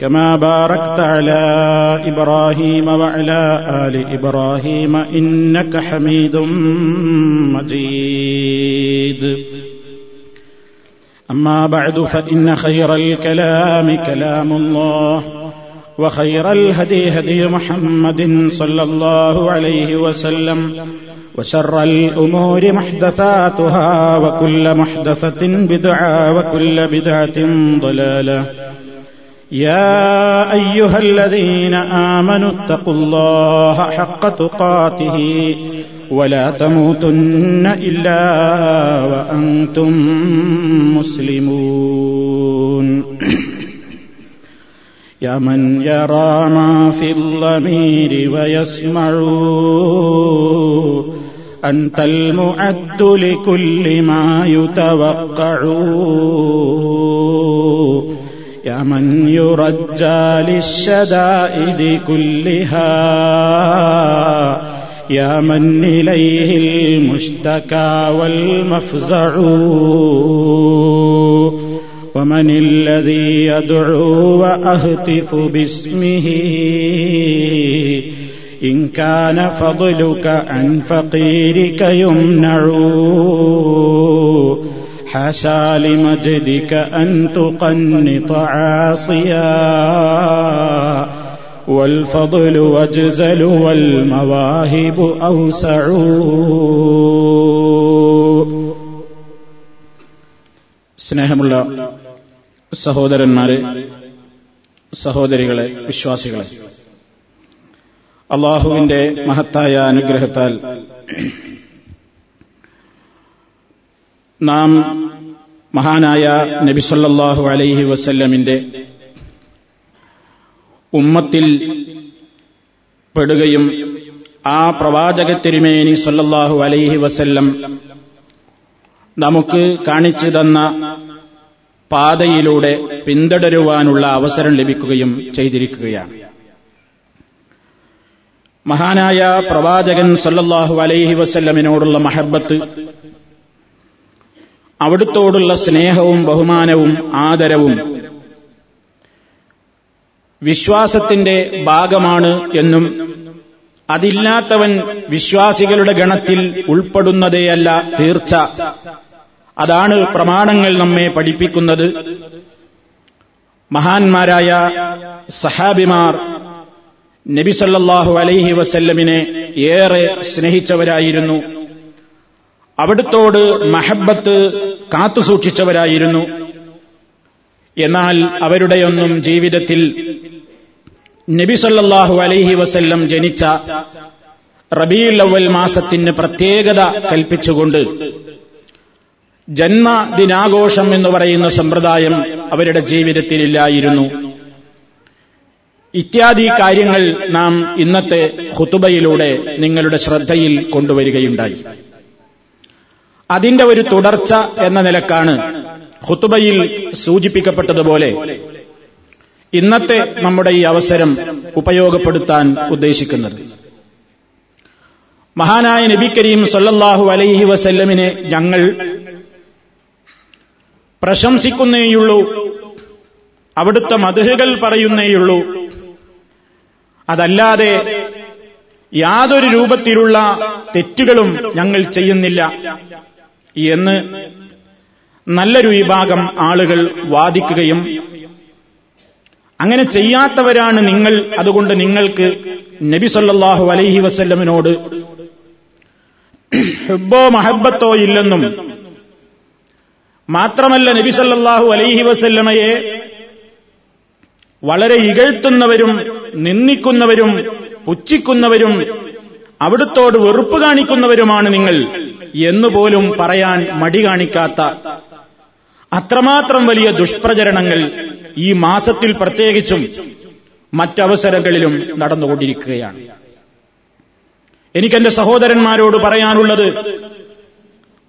كما باركت على إبراهيم وعلى آل إبراهيم إنك حميد مجيد. أما بعد فإن خير الكلام كلام الله وخير الهدي هدي محمد صلى الله عليه وسلم وشر الأمور محدثاتها وكل محدثة بدعة وكل بدعة ضلالة. يا أيها الذين آمنوا اتقوا الله حق تقاته ولا تموتن إلا وأنتم مسلمون. يا من يرى ما في الضمير ويسمع أنت المعد لكل ما يتوقع. يا من يرجى للشدائد كلها يا من إليه المشتكى والمفزع ومن الذي يدعو وأهتف باسمه إن كان فضلك عن فقيرك يمنع حاشا لمجدك ان تقنط عاصيا والفضل واجزل والمواهب اوسع സ്നേഹമുള്ള സഹോദരന്മാരെ സഹോദരികളെ വിശ്വാസികളെ അള്ളാഹുവിന്റെ മഹത്തായ അനുഗ്രഹത്താൽ നാം മഹാനായ നബിസല്ലാഹു അലൈഹി വസല്ലമിന്റെ ഉമ്മത്തിൽ പെടുകയും ആ പ്രവാചക തിരുമേനി സല്ലാഹു അലൈഹി വസല്ലം നമുക്ക് കാണിച്ചു തന്ന പാതയിലൂടെ പിന്തുടരുവാനുള്ള അവസരം ലഭിക്കുകയും ചെയ്തിരിക്കുകയാണ്. മഹാനായ പ്രവാചകൻ സല്ലാഹു അലൈഹി വസല്ലമിനോടുള്ള മഹബത്ത് അവിടുത്തോടുള്ള സ്നേഹവും ബഹുമാനവും ആദരവും വിശ്വാസത്തിന്റെ ഭാഗമാണ് എന്നും അതില്ലാത്തവൻ വിശ്വാസികളുടെ ഗണത്തിൽ ഉൾപ്പെടുന്നതേയല്ല തീർച്ച. അതാണ് പ്രമാണങ്ങൾ നമ്മെ പഠിപ്പിക്കുന്നത്. മഹാന്മാരായ സഹാബിമാർ നബിസല്ലാഹു അലൈഹി വസല്ലമിനെ ഏറെ സ്നേഹിച്ചവരായിരുന്നു. അവിടുത്തോട് മഹബത്ത് കാത്തുസൂക്ഷിച്ചവരായിരുന്നു എന്നാൽ അവരുടെയൊന്നും ജീവിതത്തിൽ നബിസല്ലാഹു അലൈഹി വസല്ലം ജനിച്ച റബീ അവൽ മാസത്തിന് പ്രത്യേകത കൽപ്പിച്ചുകൊണ്ട് ജന്മദിനാഘോഷം എന്ന് പറയുന്ന സമ്പ്രദായം അവരുടെ ജീവിതത്തിലില്ലായിരുന്നു. ഇത്യാദി കാര്യങ്ങൾ നാം ഇന്നത്തെ ഹുത്തുബയിലൂടെ നിങ്ങളുടെ ശ്രദ്ധയിൽ കൊണ്ടുവരികയുണ്ടായി. അതിന്റെ ഒരു തുടർച്ച എന്ന നിലക്കാണ് ഹുത്തുബയിൽ സൂചിപ്പിക്കപ്പെട്ടതുപോലെ. ഇന്നത്തെ നമ്മുടെ ഈ അവസരം ഉപയോഗപ്പെടുത്താൻ ഉദ്ദേശിക്കുന്നത്. മഹാനായ നബി കരീം സൊല്ലാഹു അലൈഹി വസല്ലമിനെ ഞങ്ങൾ പ്രശംസിക്കുന്നേയുള്ളൂ അവിടുത്തെ മധുഹകൾ പറയുന്നേയുള്ളൂ. അതല്ലാതെ യാതൊരു രൂപത്തിലുള്ള തെറ്റുകളും ഞങ്ങൾ ചെയ്യുന്നില്ല. എന്ന് നല്ലൊരു വിഭാഗം ആളുകൾ വാദിക്കുകയും അങ്ങനെ ചെയ്യാത്തവരാണ് നിങ്ങൾ അതുകൊണ്ട് നിങ്ങൾക്ക് നബി സല്ലാഹു അലൈഹി വസല്ലമിനോട് ഹുബോ മഹബത്തോ ഇല്ലെന്നും മാത്രമല്ല നബി സല്ലാഹു അലൈഹി വസല്ലമയെ വളരെ ഇകഴ്ത്തുന്നവരും നിന്ദിക്കുന്നവരും പുച്ഛിക്കുന്നവരും അവിടുത്തോട് വെറുപ്പ് കാണിക്കുന്നവരുമാണ് നിങ്ങൾ. എന്നുപോലും പറയാൻ മടി കാണിക്കാത്ത അത്രമാത്രം വലിയ ദുഷ്പ്രചരണങ്ങൾ ഈ മാസത്തിൽ പ്രത്യേകിച്ചും മറ്റവസരങ്ങളിലും നടന്നുകൊണ്ടിരിക്കുകയാണ്. എനിക്കെന്റെ സഹോദരന്മാരോട് പറയാനുള്ളത്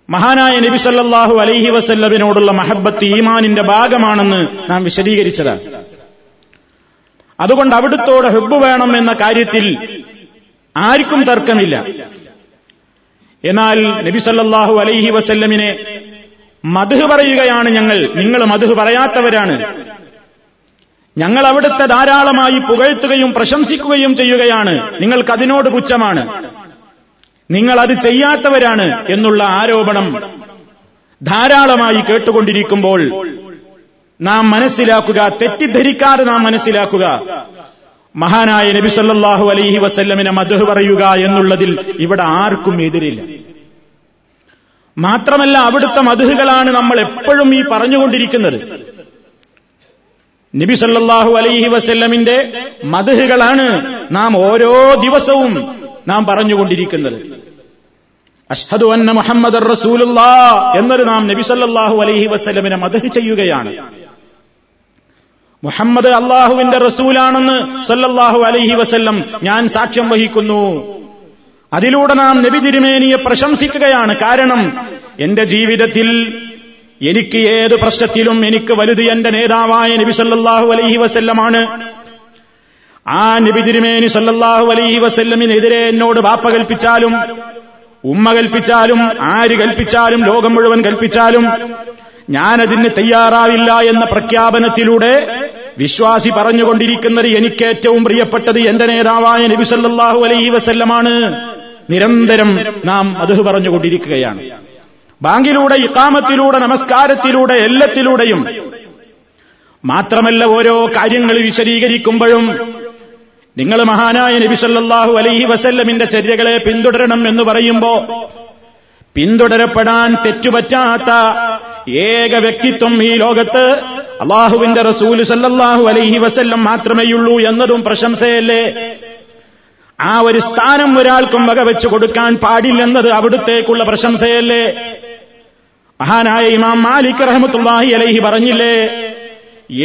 മഹാനായ നബി സല്ലല്ലാഹു അലൈഹി വസല്ലമിനോടുള്ള മഹബത്ത് ഈമാനിന്റെ ഭാഗമാണെന്ന് നാം വിശദീകരിച്ചതാണ്. അതുകൊണ്ട് അവിടുത്തോടെ ഹെബ് വേണം എന്ന കാര്യത്തിൽ ആർക്കും തർക്കമില്ല. എന്നാൽ നബി സല്ലല്ലാഹു അലൈഹി വസല്ലമിനെ മധു പറയുകയാണ് ഞങ്ങൾ. നിങ്ങൾ മധു പറയാത്തവരാണ്. ഞങ്ങൾ അവിടുത്തെ ധാരാളമായി പുകഴ്ത്തുകയും പ്രശംസിക്കുകയും ചെയ്യുകയാണ്. നിങ്ങൾക്ക് അതിനോട് പുച്ഛമാണ്. നിങ്ങൾ അത് ചെയ്യാത്തവരാണ് എന്നുള്ള ആരോപണം ധാരാളമായി കേട്ടുകൊണ്ടിരിക്കുമ്പോൾ നാം മനസ്സിലാക്കുക തെറ്റിദ്ധരിക്കാതെ നാം മനസ്സിലാക്കുക. മഹാനായ നബി സല്ലാഹു അലൈഹി വസല്ലമിനെ മധു പറയുക എന്നുള്ളതിൽ ഇവിടെ ആർക്കും എതിരില്ല. മാത്രമല്ല അവിടുത്തെ മധുഹുകളാണ് നമ്മൾ എപ്പോഴും ഈ പറഞ്ഞുകൊണ്ടിരിക്കുന്നത്. നബി സല്ലാഹു അലൈഹി വസല്ലമിന്റെ മധുഹുകളാണ് നാം ഓരോ ദിവസവും നാം പറഞ്ഞുകൊണ്ടിരിക്കുന്നത്. അഷ്ഹദു അന്ന മുഹമ്മദ് റസൂലുള്ള എന്നൊരു നാം നബി സല്ലാഹു അലൈഹി വസല്ലമിനെ മധു ചെയ്യുകയാണ്. മുഹമ്മദ് അള്ളാഹുവിന്റെ റസൂലാണെന്ന് സല്ലല്ലാഹു അലൈഹി വസല്ലം ഞാൻ സാക്ഷ്യം വഹിക്കുന്നു. അതിലൂടെ നാം നബി തിരുമേനിയെ പ്രശംസിക്കുകയാണ്. കാരണം എന്റെ ജീവിതത്തിൽ എനിക്ക് ഏത് പ്രശ്നത്തിലും എനിക്ക് വലുത് എന്റെ നേതാവായ നബി സല്ലല്ലാഹു അലൈഹി വസല്ലമാണ്. ആ നബി തിരുമേനി സല്ലല്ലാഹു അലൈഹി വസല്ലമിനെതിരെ എന്നോട് വാപ്പ കൽപ്പിച്ചാലും ഉമ്മ കൽപ്പിച്ചാലും ആര് കൽപ്പിച്ചാലും ലോകം മുഴുവൻ കൽപ്പിച്ചാലും ഞാനതിന് തയ്യാറാവില്ല എന്ന പ്രഖ്യാപനത്തിലൂടെ വിശ്വാസി പറഞ്ഞുകൊണ്ടിരിക്കുന്നത് എനിക്ക് ഏറ്റവും പ്രിയപ്പെട്ടത് എന്റെ നേതാവായ നബി സല്ലല്ലാഹു അലൈഹി വസല്ലമാണ്. നിരന്തരം നാം അത് പറഞ്ഞുകൊണ്ടിരിക്കുകയാണ്. ബാങ്കിലൂടെ ഇക്കാമത്തിലൂടെ നമസ്കാരത്തിലൂടെ എല്ലാത്തിലൂടെയും മാത്രമല്ല ഓരോ കാര്യങ്ങൾ വിശദീകരിക്കുമ്പോഴും നിങ്ങൾ മഹാനായ നബി സല്ലല്ലാഹു അലൈഹി വസല്ലമിന്റെ ചര്യകളെ പിന്തുടരണം എന്ന് പറയുമ്പോ പിന്തുടരപ്പെടാൻ തെറ്റുപറ്റാത്ത ഏക വ്യക്തിത്വം ഈ ലോകത്ത് അള്ളാഹുവിന്റെ റസൂൽ സല്ലല്ലാഹു അലൈഹി വസല്ലം മാത്രമേയുള്ളൂ എന്നതും പ്രശംസയല്ലേ? ആ ഒരു സ്ഥാനം ഒരാൾക്കും വകവെച്ചു കൊടുക്കാൻ പാടില്ലെന്നത് അവിടുത്തേക്കുള്ള പ്രശംസയല്ലേ? മഹാനായ ഇമാം മാലിക് റഹമത്തുല്ലാഹി അലൈഹി പറഞ്ഞില്ലേ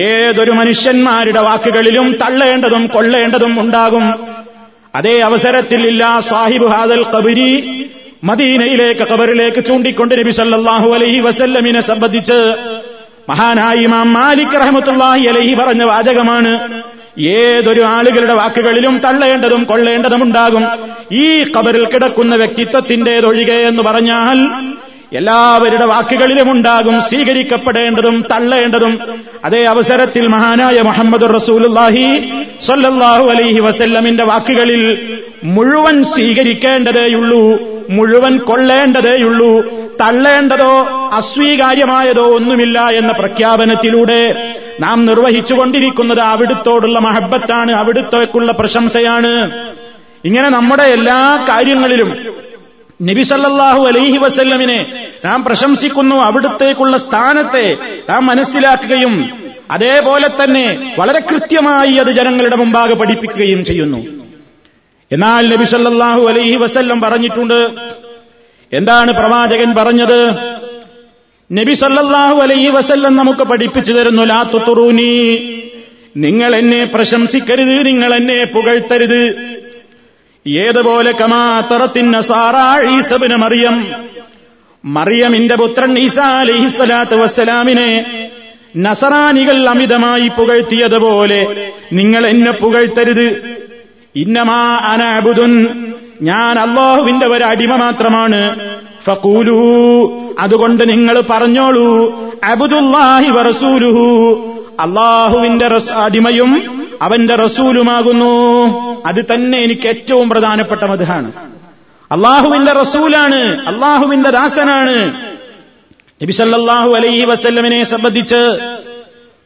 ഏതൊരു മനുഷ്യന്മാരുടെ വാക്കുകളിലും തള്ളേണ്ടതും കൊള്ളേണ്ടതും ഉണ്ടാകും. അതേ അവസരത്തിൽ ഇല്ല സാഹിബ് ഹാദൽ കബരി മദീനയിലേക്ക് കബറിലേക്ക് ചൂണ്ടിക്കൊണ്ട് നബി സല്ലാഹു അലൈഹി വസല്ലമിനെ സംബന്ധിച്ച് മഹാനായ ഇമാം മാലിക് റഹമത്തുല്ലാഹി അലഹി പറഞ്ഞ വാചകമാണ്. ഏതൊരു ആളുകളുടെ വാക്കുകളിലും തള്ളേണ്ടതും കൊള്ളേണ്ടതും ഉണ്ടാകും ഈ കബറിൽ കിടക്കുന്ന വ്യക്തിത്വത്തിന്റേതൊഴികെ എന്ന് പറഞ്ഞാൽ എല്ലാവരുടെ വാക്കുകളിലും ഉണ്ടാകും സ്വീകരിക്കപ്പെടേണ്ടതും തള്ളേണ്ടതും. അതേ അവസരത്തിൽ മഹാനായ മുഹമ്മദ് റസൂലുല്ലാഹി സൊല്ലാഹു അലൈഹി വസല്ലമിന്റെ വാക്കുകളിൽ മുഴുവൻ സ്വീകരിക്കേണ്ടതേയുള്ളൂ മുഴുവൻ കൊള്ളേണ്ടതേയുള്ളൂ തള്ളേണ്ടതോ അസ്വീകാര്യമായതോ ഒന്നുമില്ല എന്ന പ്രഖ്യാപനത്തിലൂടെ നാം നിർവഹിച്ചുകൊണ്ടിരിക്കുന്നത് അവിടുത്തോടുള്ള മഹബത്താണ് അവിടുത്തേക്കുള്ള പ്രശംസയാണ്. ഇങ്ങനെ നമ്മുടെ എല്ലാ കാര്യങ്ങളിലും നബി സല്ലല്ലാഹു അലൈഹി വസല്ലമിനെ നാം പ്രശംസിക്കുന്നു അവിടുത്തേക്കുള്ള സ്ഥാനത്തെ നാം മനസ്സിലാക്കുകയും അതേപോലെ തന്നെ വളരെ കൃത്യമായി അത് ജനങ്ങളുടെ മുമ്പാകെ പഠിപ്പിക്കുകയും ചെയ്യുന്നു. എന്നാൽ നബി സല്ലല്ലാഹു അലൈഹി വസല്ലം പറഞ്ഞിട്ടുണ്ട് എന്താണ് പ്രവാചകൻ പറഞ്ഞത്? നബി സല്ലല്ലാഹു അലൈഹി വസല്ലം നമുക്ക് പഠിപ്പിച്ചു തരുന്നു ലാ തുത്തുറൂനി. നിങ്ങൾ എന്നെ പ്രശംസിക്കരുത് നിങ്ങൾ എന്നെ പുകഴ്ത്തരുത്. ഏതുപോലെ കമാത്തറത്തിൻ ഈസബിന് മറിയം. മറിയമിന്റെ പുത്രൻ ഈസാ അലൈഹിസ്സലാത്തു വസ്സലാമിനെ നസറാനികൾ അമിതമായി പുകഴ്ത്തിയതുപോലെ നിങ്ങൾ എന്നെ പുകഴ്ത്തരുത്. ഇന്നമാ അനബുദുൻ ഞാൻ അള്ളാഹുവിന്റെ ഒരു അടിമ മാത്രമാണ്. ഫക്കൂലു അതുകൊണ്ട് നിങ്ങൾ പറഞ്ഞോളൂ അബുദുല്ലാഹി വറസൂലുഹു അള്ളാഹുവിന്റെ അടിമയും അവന്റെ റസൂലുമാകുന്നു. അത് തന്നെ എനിക്ക് ഏറ്റവും പ്രധാനപ്പെട്ട മതാണ് അള്ളാഹുവിന്റെ റസൂലാണ് അള്ളാഹുവിന്റെ ദാസനാണ്. നബിസല്ലാഹു അലൈഹി വസല്ലമിനെ സംബന്ധിച്ച്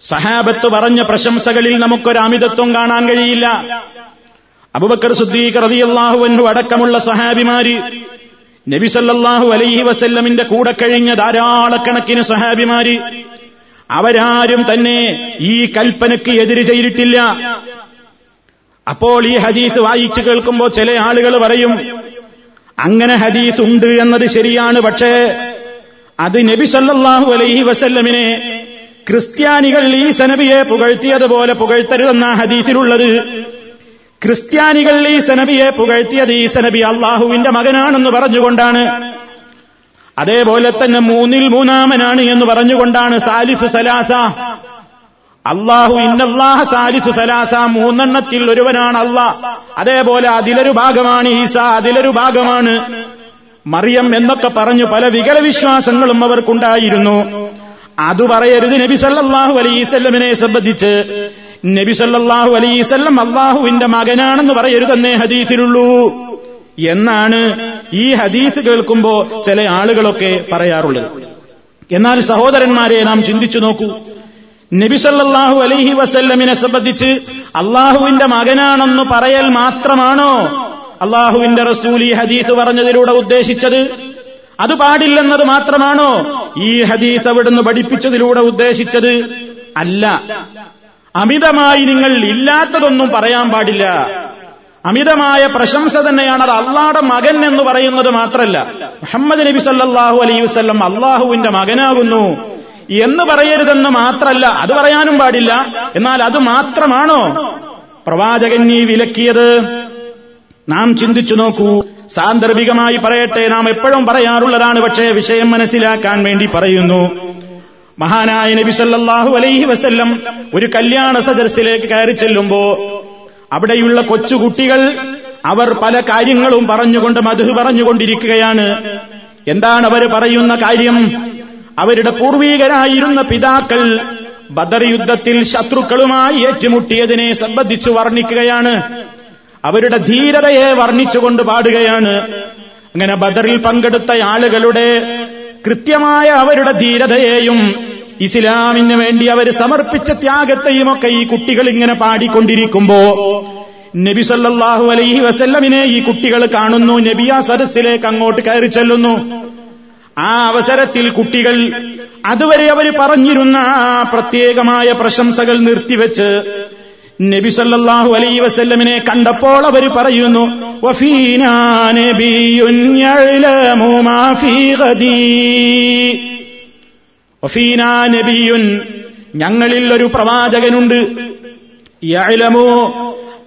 സഹാബത്ത് പറഞ്ഞ പ്രശംസകളിൽ നമുക്കൊരു അമിതത്വം കാണാൻ കഴിയില്ല. അബുബക്കർ സുദ്ദീഖ് റളിയല്ലാഹു അടക്കമുള്ള സഹാബിമാര് നബിസല്ലാഹു അലൈഹി വസല്ലമിന്റെ കൂടെ കഴിഞ്ഞ ധാരാളക്കണക്കിന് സഹാബിമാര് അവരാരും തന്നെ ഈ കൽപ്പനയ്ക്ക് എതിര് ചെയ്തിട്ടില്ല. അപ്പോൾ ഈ ഹദീസ് വായിച്ചു കേൾക്കുമ്പോൾ ചില ആളുകൾ പറയും അങ്ങനെ ഹദീസ് ഉണ്ട് എന്നത് ശരിയാണ് പക്ഷേ അത് നബി സല്ലാഹു അലൈഹി വസല്ലമിനെ ക്രിസ്ത്യാനികൾ ഈ സനബിയെ പുകഴ്ത്തിയതുപോലെ പുകഴ്ത്തരുതെന്ന ഹദീസിലുള്ളത്. ക്രിസ്ത്യാനികൾ ഈ സനബിയെ പുകഴ്ത്തിയത് ഈ സനബി അള്ളാഹുവിന്റെ മകനാണെന്ന് പറഞ്ഞുകൊണ്ടാണ്. അതേപോലെ തന്നെ മൂന്നിൽ മൂന്നാമനാണ് എന്ന് പറഞ്ഞുകൊണ്ടാണ് സാലിസു സലാസ. അള്ളാഹു ഇന്നല്ലാഹ സാലിസു സലാസ മൂന്നെണ്ണത്തിൽ ഒരുവനാണ് അള്ളാഹ് അതേപോലെ അതിലൊരു ഭാഗമാണ് ഈസ അതിലൊരു ഭാഗമാണ് മറിയം എന്നൊക്കെ പറഞ്ഞു പല വികല വിശ്വാസങ്ങളും അവർക്കുണ്ടായിരുന്നു. അത് പറയരുത് നബി സല്ലല്ലാഹു അലൈസല്ലമിനെ സംബന്ധിച്ച്. നബി സല്ലാഹു അലൈസല്ലം അള്ളാഹുവിന്റെ മകനാണെന്ന് പറയരുതെന്നേ ഹദീസിലുള്ളൂ. എന്നാണ് ഈ ഹദീസ് കേൾക്കുമ്പോ ചില ആളുകളൊക്കെ പറയാറുള്ളത്. എന്നാൽ സഹോദരന്മാരെ നാം ചിന്തിച്ചു നോക്കൂ. നബി സല്ലല്ലാഹു അലൈഹി വസല്ലമിനെ സംബന്ധിച്ച് അള്ളാഹുവിന്റെ മകനാണെന്ന് പറയൽ മാത്രമാണോ അള്ളാഹുവിന്റെ റസൂൽ ഈ ഹദീസ് പറഞ്ഞതിലൂടെ ഉദ്ദേശിച്ചത്? അത് പാടില്ലെന്നത് മാത്രമാണോ ഈ ഹദീസ് അവിടുന്ന് പഠിപ്പിച്ചതിലൂടെ ഉദ്ദേശിച്ചത്? അല്ല. അമിതമായി നിങ്ങൾ ഇല്ലാത്തതൊന്നും പറയാൻ പാടില്ല. അമിതമായ പ്രശംസ തന്നെയാണ് അത് അള്ളാടെ മകൻ എന്ന് പറയുന്നത് മാത്രമല്ല മുഹമ്മദ് നബി സല്ലാഹു അലൈഹി വസ്ല്ലം അള്ളാഹുവിന്റെ മകനാകുന്നു. എന്ന് പറയരുതെന്ന് മാത്രമല്ല അത് പറയാനും പാടില്ല. എന്നാൽ അത് മാത്രമാണോ? പ്രവാചകൻ നീ വിലക്കിയത്? നാം ചിന്തിച്ചു നോക്കൂ. സാന്ദർഭികമായി പറയട്ടെ നാം എപ്പോഴും പറയാറുള്ളതാണ് പക്ഷേ വിഷയം മനസ്സിലാക്കാൻ വേണ്ടി പറയുന്നു. മഹാനായ നബി സല്ലാഹു അലൈഹി വസല്ലം ഒരു കല്യാണ സദസ്സിലേക്ക് കയറി ചെല്ലുമ്പോ അവിടെയുള്ള കൊച്ചുകുട്ടികൾ അവർ പല കാര്യങ്ങളും പറഞ്ഞുകൊണ്ട് മധു പറഞ്ഞുകൊണ്ടിരിക്കുകയാണ്. എന്താണ് അവർ പറയുന്ന കാര്യം? അവരുടെ പൂർവീകരായിരുന്ന പിതാക്കൾ ബദർ യുദ്ധത്തിൽ ശത്രുക്കളുമായി ഏറ്റുമുട്ടിയതിനെ സംബന്ധിച്ചു വർണിക്കുകയാണ്. അവരുടെ ധീരതയെ വർണിച്ചുകൊണ്ട് പാടുകയാണ്. അങ്ങനെ ബദറിൽ പങ്കെടുത്ത ആളുകളുടെ കൃത്യമായ അവരുടെ ധീരതയെയും ഇസ്ലാമിന് വേണ്ടി അവർ സമർപ്പിച്ച ത്യാഗത്തെയും ഒക്കെ ഈ കുട്ടികൾ ഇങ്ങനെ പാടിക്കൊണ്ടിരിക്കുമ്പോ നബി സല്ലാഹു അലൈഹി വസല്ലമിനെ ഈ കുട്ടികൾ കാണുന്നു നബി ആ സദസ്സിലേക്ക് അങ്ങോട്ട് കയറി ചെല്ലുന്നു. ആ അവസരത്തിൽ കുട്ടികൾ അതുവരെ അവർ പറഞ്ഞിരുന്ന ആ പ്രത്യേകമായ പ്രശംസകൾ നിർത്തിവെച്ച് നബി സല്ലല്ലാഹു അലൈഹി വസല്ലമിനെ കണ്ടപ്പോൾ അവർ പറയുന്നു ഞങ്ങളിൽ ഒരു പ്രവാചകനുണ്ട്.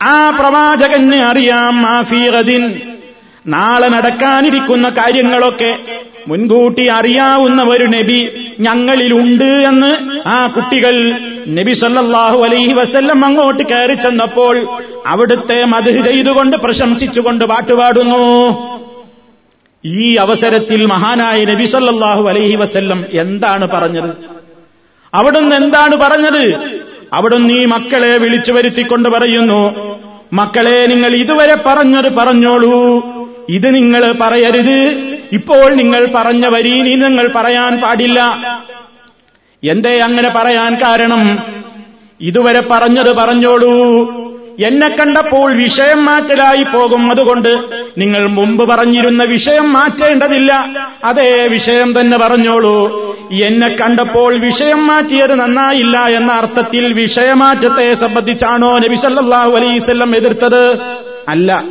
ആ പ്രവാചകന് അറിയാം മാ ഫീ ഗദിൻ. നാളെ നടക്കാനിരിക്കുന്ന കാര്യങ്ങളൊക്കെ മുൻകൂട്ടി അറിയാവുന്ന ഒരു നബി ഞങ്ങളിലുണ്ട് എന്ന് ആ കുട്ടികൾ നബി സല്ലാഹു അലൈഹി വസല്ലം അങ്ങോട്ട് കയറി ചെന്നപ്പോൾ അവിടുത്തെ മധു ചെയ്തുകൊണ്ട് പ്രശംസിച്ചുകൊണ്ട് പാട്ടുപാടുന്നു. ഈ അവസരത്തിൽ മഹാനായ നബി സല്ലാഹു അലൈഹി വസല്ലം എന്താണ് പറഞ്ഞത്? അവിടുന്ന് എന്താണ് പറഞ്ഞത്? അവിടുന്ന് ഈ മക്കളെ വിളിച്ചു വരുത്തിക്കൊണ്ട് പറയുന്നു മക്കളെ നിങ്ങൾ ഇതുവരെ പറഞ്ഞത് പറഞ്ഞോളൂ. ഇത് നിങ്ങൾ പറയരുത്. ഇപ്പോൾ നിങ്ങൾ പറഞ്ഞ വരി നിങ്ങൾ പറയാൻ പാടില്ല. എന്തേ അങ്ങനെ പറയാൻ കാരണം? ഇതുവരെ പറഞ്ഞത് പറഞ്ഞോളൂ. എന്നെ കണ്ടപ്പോൾ വിഷയം മാറ്റലായി പോകും. അതുകൊണ്ട് നിങ്ങൾ മുമ്പ് പറഞ്ഞിരുന്ന വിഷയം മാറ്റേണ്ടതില്ല. അതേ വിഷയം തന്നെ പറഞ്ഞോളൂ. എന്നെ കണ്ടപ്പോൾ വിഷയം മാറ്റിയത് നന്നായില്ല എന്ന അർത്ഥത്തിൽ വിഷയമാറ്റത്തെ സംബന്ധിച്ചാണോ നബി അലൈവല്ലം എതിർത്തത്? അല്ല.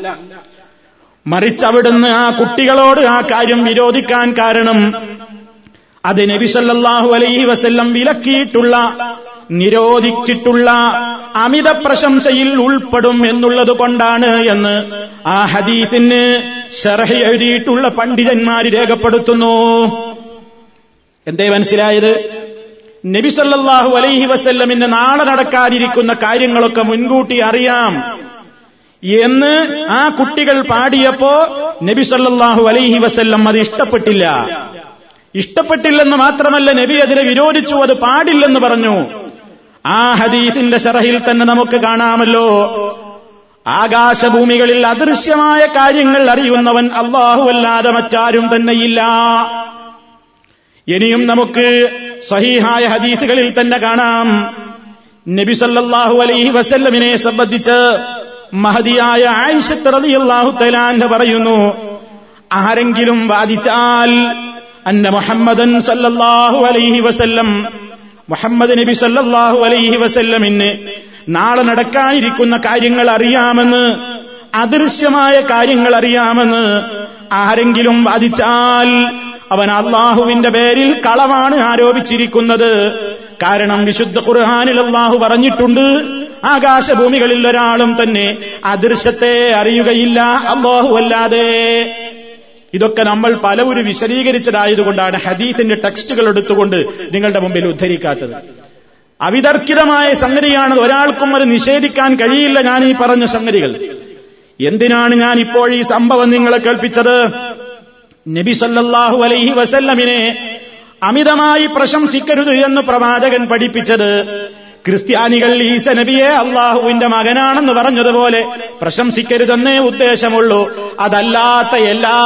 മറിച്ച് അവിടുന്ന് ആ കുട്ടികളോട് ആ കാര്യം വിരോധിക്കാൻ കാരണം അത് നബി സല്ലല്ലാഹു അലൈഹി വസല്ലം വിലക്കിയിട്ടുള്ള നിരോധിച്ചിട്ടുള്ള അമിത പ്രശംസയിൽ ഉൾപ്പെടും എന്നുള്ളത് കൊണ്ടാണ് എന്ന് ആ ഹദീസിന് ഷർഹ് എഴുതിയിട്ടുള്ള പണ്ഡിതന്മാര് രേഖപ്പെടുത്തുന്നു. എന്തേ മനസ്സിലായത്? നബി സല്ലല്ലാഹു അലൈഹി വസല്ലമിന് നാളെ നടക്കാതിരിക്കുന്ന കാര്യങ്ങളൊക്കെ മുൻകൂട്ടി അറിയാം. എന്ന് ആ കുട്ടികൾ പാടിയപ്പോ നബി സല്ലല്ലാഹു അലൈഹി വസല്ലം അത് ഇഷ്ടപ്പെട്ടില്ല. ഇഷ്ടപ്പെട്ടില്ലെന്ന് മാത്രമല്ല നബി അതിനെ വിരോധിച്ചു അത് പാടില്ലെന്ന് പറഞ്ഞു. ആ ഹദീസിന്റെ ഷറഹിൽ തന്നെ നമുക്ക് കാണാമല്ലോ. ആകാശഭൂമികളിൽ അദൃശ്യമായ കാര്യങ്ങൾ അറിയുന്നവൻ അള്ളാഹുവല്ലാതെ മറ്റാരും തന്നെയില്ല. ഇനിയും നമുക്ക് സഹീഹായ ഹദീസുകളിൽ തന്നെ കാണാം. നബി സല്ലല്ലാഹു അലൈഹി വസല്ലമിനെ സംബന്ധിച്ച് മഹതിയായ ആയിഷത്ത് റളിയല്ലാഹു തലാന്റെ പറയുന്നു ആരെങ്കിലും വാദിച്ചാൽ അന്ന മുഹമ്മദൻ സല്ലല്ലാഹു അലൈഹി വസല്ലം. മുഹമ്മദ് നബി സല്ലല്ലാഹു അലൈഹി വസല്ലമിന് നാളെ നടക്കാനിരിക്കുന്ന കാര്യങ്ങൾ അറിയാമെന്ന് അദൃശ്യമായ കാര്യങ്ങൾ അറിയാമെന്ന് ആരെങ്കിലും വാദിച്ചാൽ അവൻ അള്ളാഹുവിന്റെ പേരിൽ കളവാണ് ആരോപിച്ചിരിക്കുന്നത്. കാരണം വിശുദ്ധ ഖുർഹാനിൽ അള്ളാഹു പറഞ്ഞിട്ടുണ്ട് ആകാശഭൂമികളിൽ ഒരാളും തന്നെ അദൃശ്യത്തെ അറിയുകയില്ല അള്ളാഹു അല്ലാതെ. ഇതൊക്കെ നമ്മൾ പലവരും വിശദീകരിച്ചതായതുകൊണ്ടാണ് ഹദീത്തിന്റെ ടെക്സ്റ്റുകൾ എടുത്തുകൊണ്ട് നിങ്ങളുടെ മുമ്പിൽ ഉദ്ധരിക്കാത്തത്. അവിതർക്കിതമായ സംഗതിയാണ് ഒരാൾക്കും അത് നിഷേധിക്കാൻ കഴിയില്ല ഞാൻ ഈ പറഞ്ഞ സംഗതികൾ. എന്തിനാണ് ഞാൻ ഇപ്പോൾ ഈ സംഭവം നിങ്ങളെ കേൾപ്പിച്ചത്? നബി സല്ലാഹു അലൈഹി വസല്ലമിനെ അമിതമായി പ്രശംസിക്കരുത് എന്ന് പ്രവാചകൻ പഠിപ്പിച്ചത് ക്രിസ്ത്യാനികൾ ഈസ നബിയെ അള്ളാഹുവിന്റെ മകനാണെന്ന് പറഞ്ഞതുപോലെ പ്രശംസിക്കരുതെന്നേ ഉദ്ദേശമുള്ളൂ. അതല്ലാത്ത എല്ലാ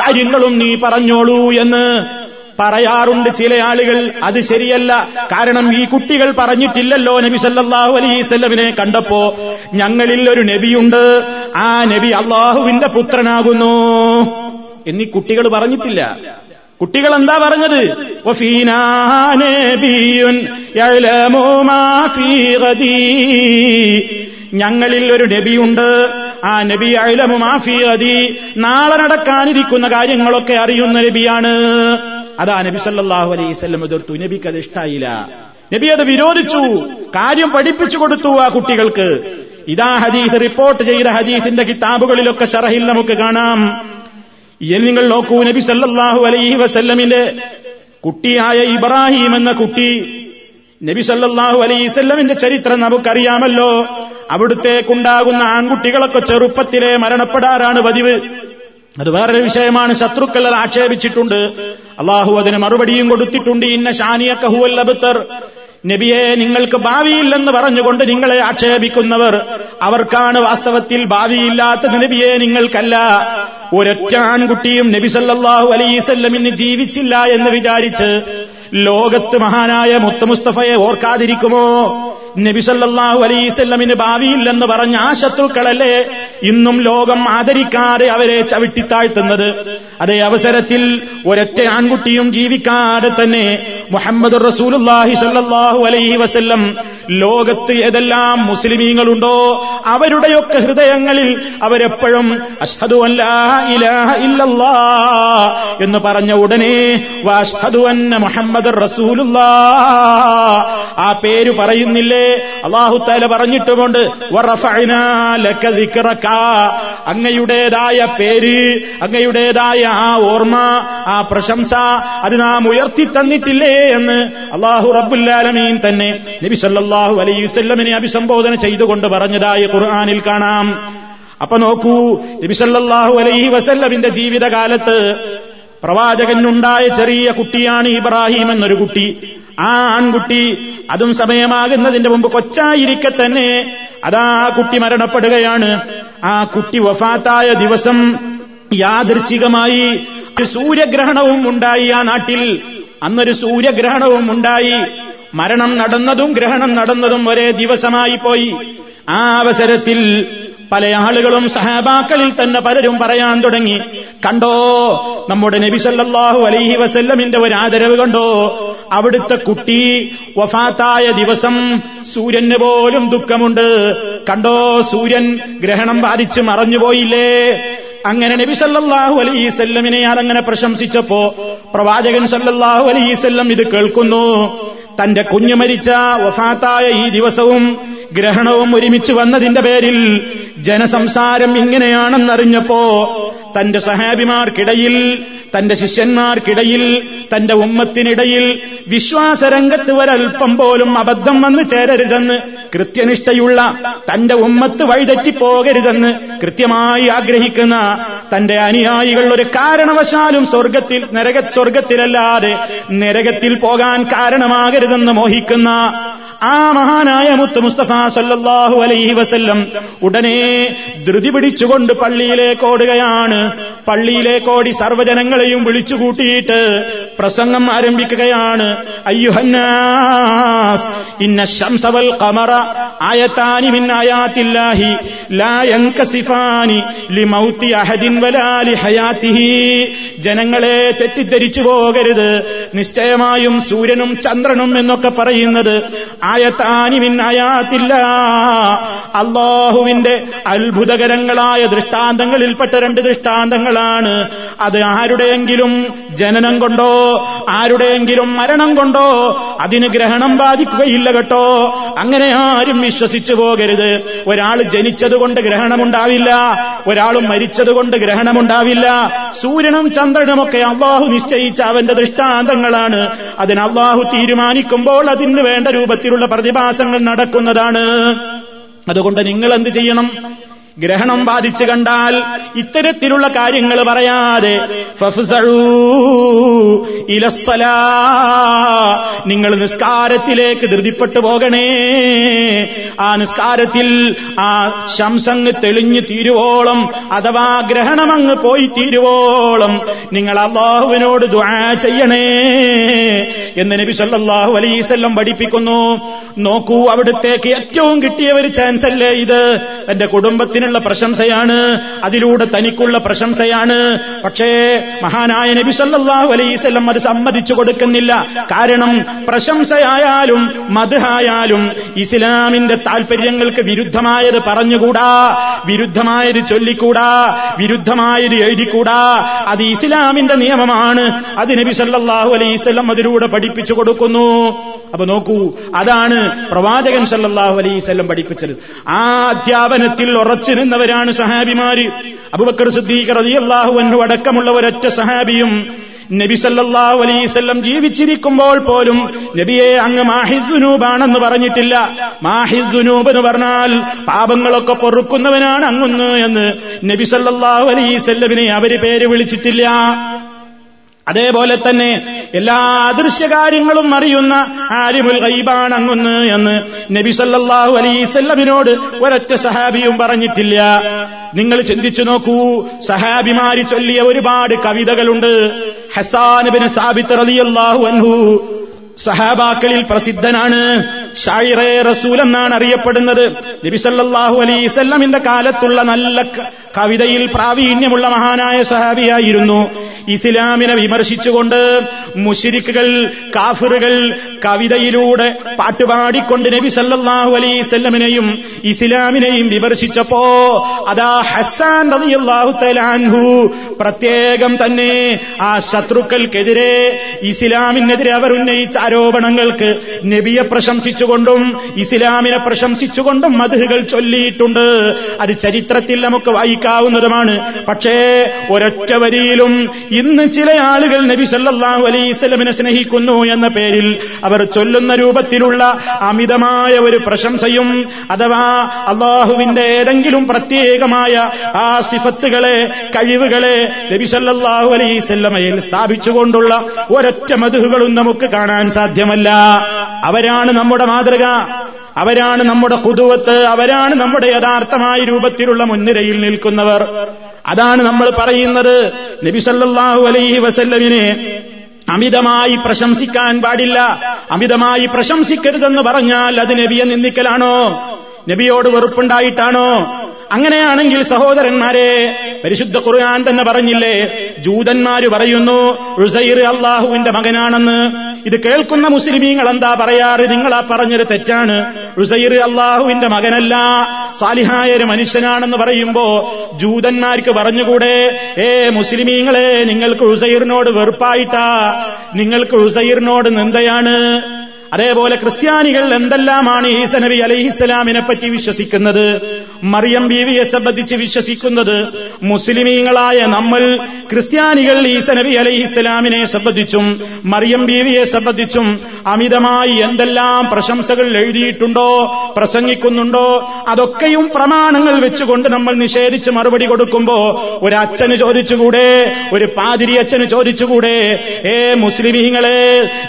കാര്യങ്ങളും നീ പറഞ്ഞോളൂ എന്ന് പറയാറുണ്ട് ചില ആളുകൾ. അത് ശരിയല്ല. കാരണം ഈ കുട്ടികൾ പറഞ്ഞിട്ടില്ലല്ലോ നബി സല്ലാഹു അലൈസല്ലമിനെ കണ്ടപ്പോ ഞങ്ങളിൽ ഒരു നബിയുണ്ട്. ആ നബി അള്ളാഹുവിന്റെ പുത്രനാകുന്നു. എന്നീ കുട്ടികൾ പറഞ്ഞിട്ടില്ല. കുട്ടികൾ എന്താ പറഞ്ഞത് ഞങ്ങളിൽ ഒരു നബിയുണ്ട്. ആ നബി അയലമു മാഫി അതി നാളെ നടക്കാനിരിക്കുന്ന കാര്യങ്ങളൊക്കെ അറിയുന്ന നബിയാണ്. അതാ നബി സല്ലാഹു അലൈഹി വസല്ലം എതിർത്തു. നബിക്ക് അത് ഇഷ്ടായില്ല. നബി അത് വിരോധിച്ചു. കാര്യം പഠിപ്പിച്ചു കൊടുത്തു ആ കുട്ടികൾക്ക്. ഇതാ ഹദീസ് റിപ്പോർട്ട് ചെയ്ത ഹദീസിന്റെ കിതാബുകളിലൊക്കെ ഷറഹിൽ നമുക്ക് കാണാം. ഇനി നിങ്ങൾ നോക്കൂ നബി സല്ലല്ലാഹു അലൈഹി വസല്ലമിന്റെ കുട്ടിയായ ഇബ്രാഹിം എന്ന കുട്ടി. നബി സല്ലല്ലാഹു അലൈഹി വസല്ലമിന്റെ ചരിത്രം നമുക്കറിയാമല്ലോ. അവിടുത്തേക്കുണ്ടാകുന്ന ആൺകുട്ടികളൊക്കെ ചെറുപ്പത്തിലെ മരണപ്പെടാറാണ് പതിവ്. അത് വേറൊരു വിഷയമാണ്. ശത്രുക്കൾ അത് ആക്ഷേപിച്ചിട്ടുണ്ട്. അള്ളാഹു അതിന് മറുപടിയും കൊടുത്തിട്ടുണ്ട്. ഇന്ന ഷാനിയ കഹുവൽ അബുത്തർ നബിയെ നിങ്ങൾക്ക് ഭാവിയില്ലെന്ന് പറഞ്ഞുകൊണ്ട് നിങ്ങളെ ആക്ഷേപിക്കുന്നവർ അവർക്കാണ് വാസ്തവത്തിൽ ഭാവിയില്ലാത്തത് നബിയെ നിങ്ങൾക്കല്ല. ഒരൊറ്റ ആൺകുട്ടിയും നബി സല്ലാഹു അലൈസല്ലമിന് ജീവിച്ചില്ല എന്ന് വിചാരിച്ച് ലോകത്ത് മഹാനായ മുത്തമുസ്തഫയെ ഓർക്കാതിരിക്കുമോ? നബി സല്ലല്ലാഹു അലൈസല്ലമിന് ഭാവിയില്ലെന്ന് പറഞ്ഞ ആ ശത്രുക്കളല്ലേ ഇന്നും ലോകം ആദരിക്കാതെ അവരെ ചവിട്ടിത്താഴ്ത്തുന്നത്? അതേ അവസരത്തിൽ ഒരൊറ്റ ആൺകുട്ടിയും ജീവിക്കാതെ തന്നെ മുഹമ്മദ് റസൂലുള്ളാഹി സല്ലല്ലാഹു അലൈഹി വസല്ലം ലോകത്ത് ഏതെല്ലാം മുസ്ലിമീങ്ങളുണ്ടോ അവരുടെയൊക്കെ ഹൃദയങ്ങളിൽ അവരെപ്പോഴും അഷ്ഹദു ഇലാഹ എന്ന് പറഞ്ഞ ഉടനെ വാഷ്ഹദു അന്ന മുഹമ്മദ് റസൂലുള്ള ആ പേര് പറയുന്നില്ലേ? അള്ളാഹു താല പറഞ്ഞിട്ടുമുണ്ട് അങ്ങയുടേതായ പേര് അങ്ങയുടേതായ ആ ഓർമ്മ ആ പ്രശംസ അത് നാം ഉയർത്തി തന്നിട്ടില്ലേ എന്ന് അള്ളാഹു റബ്ബുല്ലാലമീൻ തന്നെ നബി സല്ലല്ലാഹു അലൈഹി അലൈവല്ലമിനെ അഭിസംബോധന ചെയ്തുകൊണ്ട് പറഞ്ഞതായി ഖുർആാനിൽ കാണാം. അപ്പൊ നോക്കൂ നബിസല്ലാഹു അലൈഹി വസല്ലമിന്റെ ജീവിതകാലത്ത് പ്രവാചകനുണ്ടായ ചെറിയ കുട്ടിയാണ് ഇബ്രാഹിം എന്നൊരു കുട്ടി. ആ ആൺകുട്ടി അതും സമയമാകുന്നതിന്റെ മുമ്പ് കൊച്ചായിരിക്കെ തന്നെ അതാ ആ കുട്ടി മരണപ്പെടുകയാണ്. ആ കുട്ടി വഫാത്തായ ദിവസം യാദൃച്ഛികമായി സൂര്യഗ്രഹണവും ഉണ്ടായി ആ നാട്ടിൽ. അന്നൊരു സൂര്യഗ്രഹണവും ഉണ്ടായി. മരണം നടന്നതും ഗ്രഹണം നടന്നതും ഒരേ ദിവസമായി പോയി. ആ അവസരത്തിൽ പല ആളുകളും സഹാബാക്കളിൽ തന്നെ പലരും പറയാൻ തുടങ്ങി. കണ്ടോ നമ്മുടെ നബി സല്ലല്ലാഹു അലൈഹി വസല്ലമിന്റെ ഒരു ആദരവ് കണ്ടോ? അവിടുത്തെ കുട്ടി വഫാത്തായ ദിവസം സൂര്യന് പോലും ദുഃഖമുണ്ട്. കണ്ടോ സൂര്യൻ ഗ്രഹണം ബാധിച്ച് മറഞ്ഞുപോയില്ലേ അങ്ങനെ നബി സല്ലാഹു അലൈഹി ഞാൻ അതങ്ങനെ പ്രശംസിച്ചപ്പോ പ്രവാചകൻ സല്ലാഹു അലൈഹി സല്ലം ഇത് കേൾക്കുന്നു. തന്റെ കുഞ്ഞു മരിച്ച വഫാത്തായ ഈ ദിവസവും ഗ്രഹണവും ഒരുമിച്ച് വന്നതിന്റെ പേരിൽ ജനസംസാരം ഇങ്ങനെയാണെന്നറിഞ്ഞപ്പോ തന്റെ സഹാബിമാർക്കിടയിൽ തന്റെ ശിഷ്യന്മാർക്കിടയിൽ തന്റെ ഉമ്മത്തിനിടയിൽ വിശ്വാസരംഗത്ത് ഒരൽപ്പം പോലും അബദ്ധം വന്ന് ചേരരുതെന്ന് കൃത്യനിഷ്ഠയുള്ള തന്റെ ഉമ്മത്ത് വഴിതെറ്റിപ്പോകരുതെന്ന് കൃത്യമായി ആഗ്രഹിക്കുന്ന തന്റെ അനുയായികൾ ഒരു കാരണവശാലും സ്വർഗത്തിൽ നരക സ്വർഗത്തിലല്ലാതെ നരകത്തിൽ പോകാൻ കാരണമാകരുതെന്ന് മോഹിക്കുന്ന ആ മഹാനായ മുത്ത് മുസ്തഫ സല്ലാഹു അലൈഹി വസല്ലം ഉടനെ ധൃതി പിടിച്ചുകൊണ്ട് പള്ളിയിലേക്ക് ഓടുകയാണ്. പള്ളിയിലേക്ക് ഓടി സർവജനങ്ങളെയും വിളിച്ചുകൂട്ടിയിട്ട് പ്രസംഗം ആരംഭിക്കുകയാണ്. അയ്യുഹന്നാസ് ഇന്ന അഹദിൻ ജനങ്ങളെ തെറ്റിദ്ധരിച്ചു പോകരുത്. നിശ്ചയമായും സൂര്യനും ചന്ദ്രനും എന്നൊക്കെ പറയുന്നത് ആയത്താനി മിൻ ആയാത്തില്ല. അള്ളാഹുവിന്റെ അത്ഭുതകരങ്ങളായ ദൃഷ്ടാന്തങ്ങളിൽപ്പെട്ട രണ്ട് ദൃഷ്ടാന്തങ്ങളാണ്. അത് ആരുടെയെങ്കിലും ജനനം കൊണ്ടോ ആരുടെയെങ്കിലും മരണം കൊണ്ടോ അതിന് ഗ്രഹണം ബാധിക്കുകയില്ല കേട്ടോ. അങ്ങനെ ആരും വിശ്വസിച്ചു പോകരുത്. ഒരാൾ ജനിച്ചതുകൊണ്ട് ഗ്രഹണമുണ്ടാവില്ല ഒരാൾ മരിച്ചതുകൊണ്ട് ഗ്രഹണമുണ്ടാവില്ല. സൂര്യനും ചന്ദ്രനുമൊക്കെ അള്ളാഹു നിശ്ചയിച്ച അവന്റെ ദൃഷ്ടാന്തങ്ങളാണ്. അതിന് അള്ളാഹു തീരുമാനിക്കുമ്പോൾ അതിന് വേണ്ട രൂപത്തിലുള്ള പ്രതിഭാസങ്ങൾ നടക്കുന്നതാണ്. അതുകൊണ്ട് നിങ്ങൾ എന്ത് ചെയ്യണം? ഗ്രഹണം ബാധിച്ചു കണ്ടാൽ ഇത്തരത്തിലുള്ള കാര്യങ്ങൾ പറയാതെ ഇലസ്സലാ നിങ്ങൾ നിസ്കാരത്തിലേക്ക് ധൃതിപ്പെട്ടു പോകണേ. ആ നിസ്കാരത്തിൽ ആ ശംസങ്ങ് തെളിഞ്ഞു തീരുവോളം അഥവാ ഗ്രഹണമങ്ങ് പോയി തീരുവോളം നിങ്ങൾ അള്ളാഹുവിനോട് ദുആ ചെയ്യണേ എന്ന് നബി സല്ലാഹു അലൈവല്ലം പഠിപ്പിക്കുന്നു. നോക്കൂ അവിടുത്തേക്ക് ഏറ്റവും കിട്ടിയ ഒരു ചാൻസ് അല്ലേ ഇത്. തന്റെ കുടുംബത്തിനുള്ള പ്രശംസയാണ്. അതിലൂടെ തനിക്കുള്ള പ്രശംസയാണ്. പക്ഷേ മഹാനായ നബി സല്ലാഹു അലൈവല്ലം അത് സമ്മതിച്ചു കൊടുക്കുന്നില്ല. കാരണം പ്രശംസയായാലും മധുഹായാലും ഇസ്ലാമിന്റെ താൽപര്യങ്ങൾക്ക് വിരുദ്ധമായത് പറഞ്ഞുകൂടാ. വിരുദ്ധമായത് ചൊല്ലിക്കൂടാ. വിരുദ്ധമായത് എഴുതിക്കൂടാ. അത് ഇസ്ലാമിന്റെ നിയമമാണ്. അത് നബി സല്ലാഹു അലൈവല്ലം അതിലൂടെ പഠിപ്പിച്ചു കൊടുക്കുന്നു. അപ്പൊ നോക്കൂ അതാണ് പ്രവാചകൻ സല്ലാഹു അലൈവല്ലം പഠിപ്പിച്ചത്. ആ അധ്യാപനത്തിൽ ഉറച്ചു നിന്നവരാണ് സഹാബിമാര്. അബുബക്കർ സിദ്ദീഖ് റളിയല്ലാഹു അൻഹു അടക്കമുള്ള ഒരൊറ്റ സഹാബിയും നബി സല്ലല്ലാഹു അലൈവല്ലം ജീവിച്ചിരിക്കുമ്പോൾ പോലും നബിയെ അങ്ങ് മാഹിദ്ദുനൂബാണെന്ന് പറഞ്ഞിട്ടില്ല. മാഹിദ്ദുനൂബ് എന്ന് പറഞ്ഞാൽ പാപങ്ങളൊക്കെ പൊറുക്കുന്നവനാണ് അങ്ങുന്ന് എന്ന് നബി സല്ലല്ലാഹു അലൈവല്ലമിനെ അവർ പേര് വിളിച്ചിട്ടില്ല. അതേപോലെ തന്നെ എല്ലാ അദൃശ്യകാര്യങ്ങളും അറിയുന്ന ആരിമുൽ ഗൈബാണങ്ങുന്ന് എന്ന് നബി സല്ലാഹു അലൈസല്ലമിനോട് ഒരൊറ്റ സഹാബിയും പറഞ്ഞിട്ടില്ല. നിങ്ങൾ ചിന്തിച്ചു നോക്കൂ സഹാബിമാരി ചൊല്ലിയ ഒരുപാട് കവിതകളുണ്ട്. ഹസാനുബിന് സാബിത്ത് റളിയല്ലാഹു അൻഹു സഹാബാക്കളിൽ പ്രസിദ്ധനാണ്. ഷായിറെ റസൂൽ എന്നാണ് അറിയപ്പെടുന്നത്. നബിസല്ലാഹു അലൈസല്ലമിന്റെ കാലത്തുള്ള നല്ല കവിതയിൽ പ്രാവീണ്യമുള്ള മഹാനായ സഹാബിയായിരുന്നു. ഇസ്ലാമിനെ വിമർശിച്ചുകൊണ്ട് മുഷിരിക്കുകൾ കാഫിറുകൾ കവിതയിലൂടെ പാട്ടുപാടിക്കൊണ്ട് നബി സല്ലാഹു അലൈസല്ലമിനെയും ഇസ്ലാമിനെയും വിമർശിച്ചപ്പോ അതാ ഹസാൻ റളിയല്ലാഹു തലാൻഹു പ്രത്യേകം തന്നെ ആ ശത്രുക്കൾക്കെതിരെ ഇസ്ലാമിനെതിരെ അവർ ഉന്നയിച്ച ആരോപണങ്ങൾക്ക് നബിയെ പ്രശംസിച്ചുകൊണ്ടും ഇസ്ലാമിനെ പ്രശംസിച്ചുകൊണ്ടും മധുകൾ ചൊല്ലിയിട്ടുണ്ട്. അത് ചരിത്രത്തിൽ നമുക്ക് വായിക്കാവുന്നതുമാണ്. പക്ഷേ ഒരൊറ്റ വരിയിലും ഇന്ന് ചില ആളുകൾ നബി സല്ലാഹു അലൈഹിസ്ലമിനെ സ്നേഹിക്കുന്നു എന്ന പേരിൽ അവർ ചൊല്ലുന്ന രൂപത്തിലുള്ള അമിതമായ ഒരു പ്രശംസയും അഥവാ അള്ളാഹുവിന്റെ ഏതെങ്കിലും പ്രത്യേകമായ ആ സിഫത്തുകളെ കഴിവുകളെ നബി സല്ലാഹു അലൈസല്ലമയിൽ സ്ഥാപിച്ചുകൊണ്ടുള്ള ഒരൊറ്റ മധുഹുകളും നമുക്ക് കാണാൻ സാധ്യമല്ല. അവരാണ് നമ്മുടെ മാതൃക. അവരാണ് നമ്മുടെ കുതുവത്ത്. അവരാണ് നമ്മുടെ യഥാർത്ഥമായ രൂപത്തിലുള്ള മുൻനിരയിൽ നിൽക്കുന്നവർ. അതാണ് നമ്മൾ പറയുന്നത്. നബി സല്ലല്ലാഹു അലൈഹി വസല്ലമിനെ അമിതമായി പ്രശംസിക്കാൻ പാടില്ല. അമിതമായി പ്രശംസിക്കരുതെന്ന് പറഞ്ഞാൽ അത് നബിയെ നിന്ദിക്കലാണോ? നബിയോട് വെറുപ്പുണ്ടായിട്ടാണോ? അങ്ങനെയാണെങ്കിൽ സഹോദരന്മാരെ പരിശുദ്ധ ഖുർആൻ തന്നെ പറഞ്ഞില്ലേ ജൂതന്മാര് പറയുന്നു റുസൈർ അള്ളാഹുവിന്റെ മകനാണെന്ന്. ഇത് കേൾക്കുന്ന മുസ്ലിമീങ്ങൾ എന്താ പറയാറ്? നിങ്ങളാ പറഞ്ഞൊരു തെറ്റാണ്. റുസൈർ അള്ളാഹുവിന്റെ മകനല്ല സാലിഹായ ഒരു മനുഷ്യനാണെന്ന് പറയുമ്പോ ജൂതന്മാർക്ക് പറഞ്ഞുകൂടെ ഏ മുസ്ലിമീങ്ങളെ നിങ്ങൾക്ക് റുസൈറിനോട് വെറുപ്പായിട്ടാ നിങ്ങൾക്ക് റുസൈറിനോട് നിന്ദയാണ്. അതേപോലെ ക്രിസ്ത്യാനികൾ എന്തെല്ലാമാണ് ഈസ നബി അലൈഹിസ്സലാമിനെ പറ്റി വിശ്വസിക്കുന്നത്? മറിയം ബീവിയെ സംബന്ധിച്ച് വിശ്വസിക്കുന്നത് മുസ്ലിമീങ്ങളായ നമ്മൾ ക്രിസ്ത്യാനികൾ ഈസ നബി അലൈഹി ഇസ്ലാമിനെ സംബന്ധിച്ചും മറിയം ബീവിയെ സംബന്ധിച്ചും അമിതമായി എന്തെല്ലാം പ്രശംസകൾ എഴുതിയിട്ടുണ്ടോ പ്രസംഗിക്കുന്നുണ്ടോ അതൊക്കെയും പ്രമാണങ്ങൾ വെച്ചുകൊണ്ട് നമ്മൾ നിഷേധിച്ച് മറുപടി കൊടുക്കുമ്പോ ഒരു അച്ഛന് ചോദിച്ചുകൂടെ ഒരു പാതിരി അച്ഛന് ചോദിച്ചുകൂടെ ഏ മുസ്ലിമീങ്ങളെ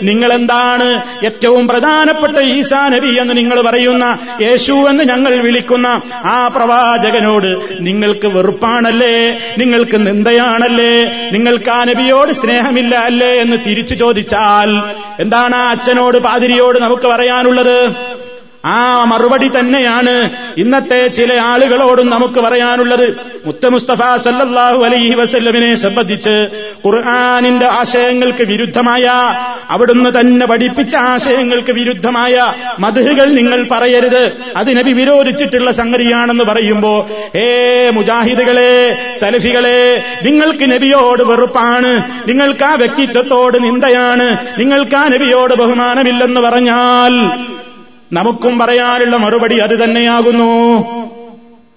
നിങ്ങളെന്താണ് ഏറ്റവും പ്രധാനപ്പെട്ട ഈസാ നബി എന്ന് നിങ്ങൾ പറയുന്ന യേശു എന്ന് ഞങ്ങൾ വിളിക്കുന്ന ആ പ്രവാചകനോട് നിങ്ങൾക്ക് വെറുപ്പാണല്ലേ? നിങ്ങൾക്ക് നിന്ദയാണല്ലേ? നിങ്ങൾക്ക് ആ നബിയോട് സ്നേഹമില്ല അല്ലേ? എന്ന് തിരിച്ചു ചോദിച്ചാൽ എന്താണ് ആ അച്ഛനോട് പാതിരിയോട് നമുക്ക് പറയാനുള്ളത്? ആ മറുപടി തന്നെയാണ് ഇന്നത്തെ ചില ആളുകളോടും നമുക്ക് പറയാനുള്ളത്. മുത്ത മുസ്തഫ സല്ലല്ലാഹു അലൈഹി വസല്ലമിനെ സംബന്ധിച്ച് ഖുർആാനിന്റെ ആശയങ്ങൾക്ക് വിരുദ്ധമായ അവിടുന്ന് തന്നെ പഠിപ്പിച്ച ആശയങ്ങൾക്ക് വിരുദ്ധമായ മധുകൾ നിങ്ങൾ പറയരുത്. അത് നബി വിരോധിച്ചിട്ടുള്ള സംഗതിയാണെന്ന് പറയുമ്പോ ഏ മുജാഹിദുകളെ സലഫികളെ നിങ്ങൾക്ക് നബിയോട് വെറുപ്പാണ് നിങ്ങൾക്ക് ആ വ്യക്തിത്വത്തോട് നിന്ദയാണ് നിങ്ങൾക്ക് ആ നബിയോട് ബഹുമാനമില്ലെന്ന് പറഞ്ഞാൽ നമുക്കും പറയാനുള്ള മറുപടി അത് തന്നെയാകുന്നു.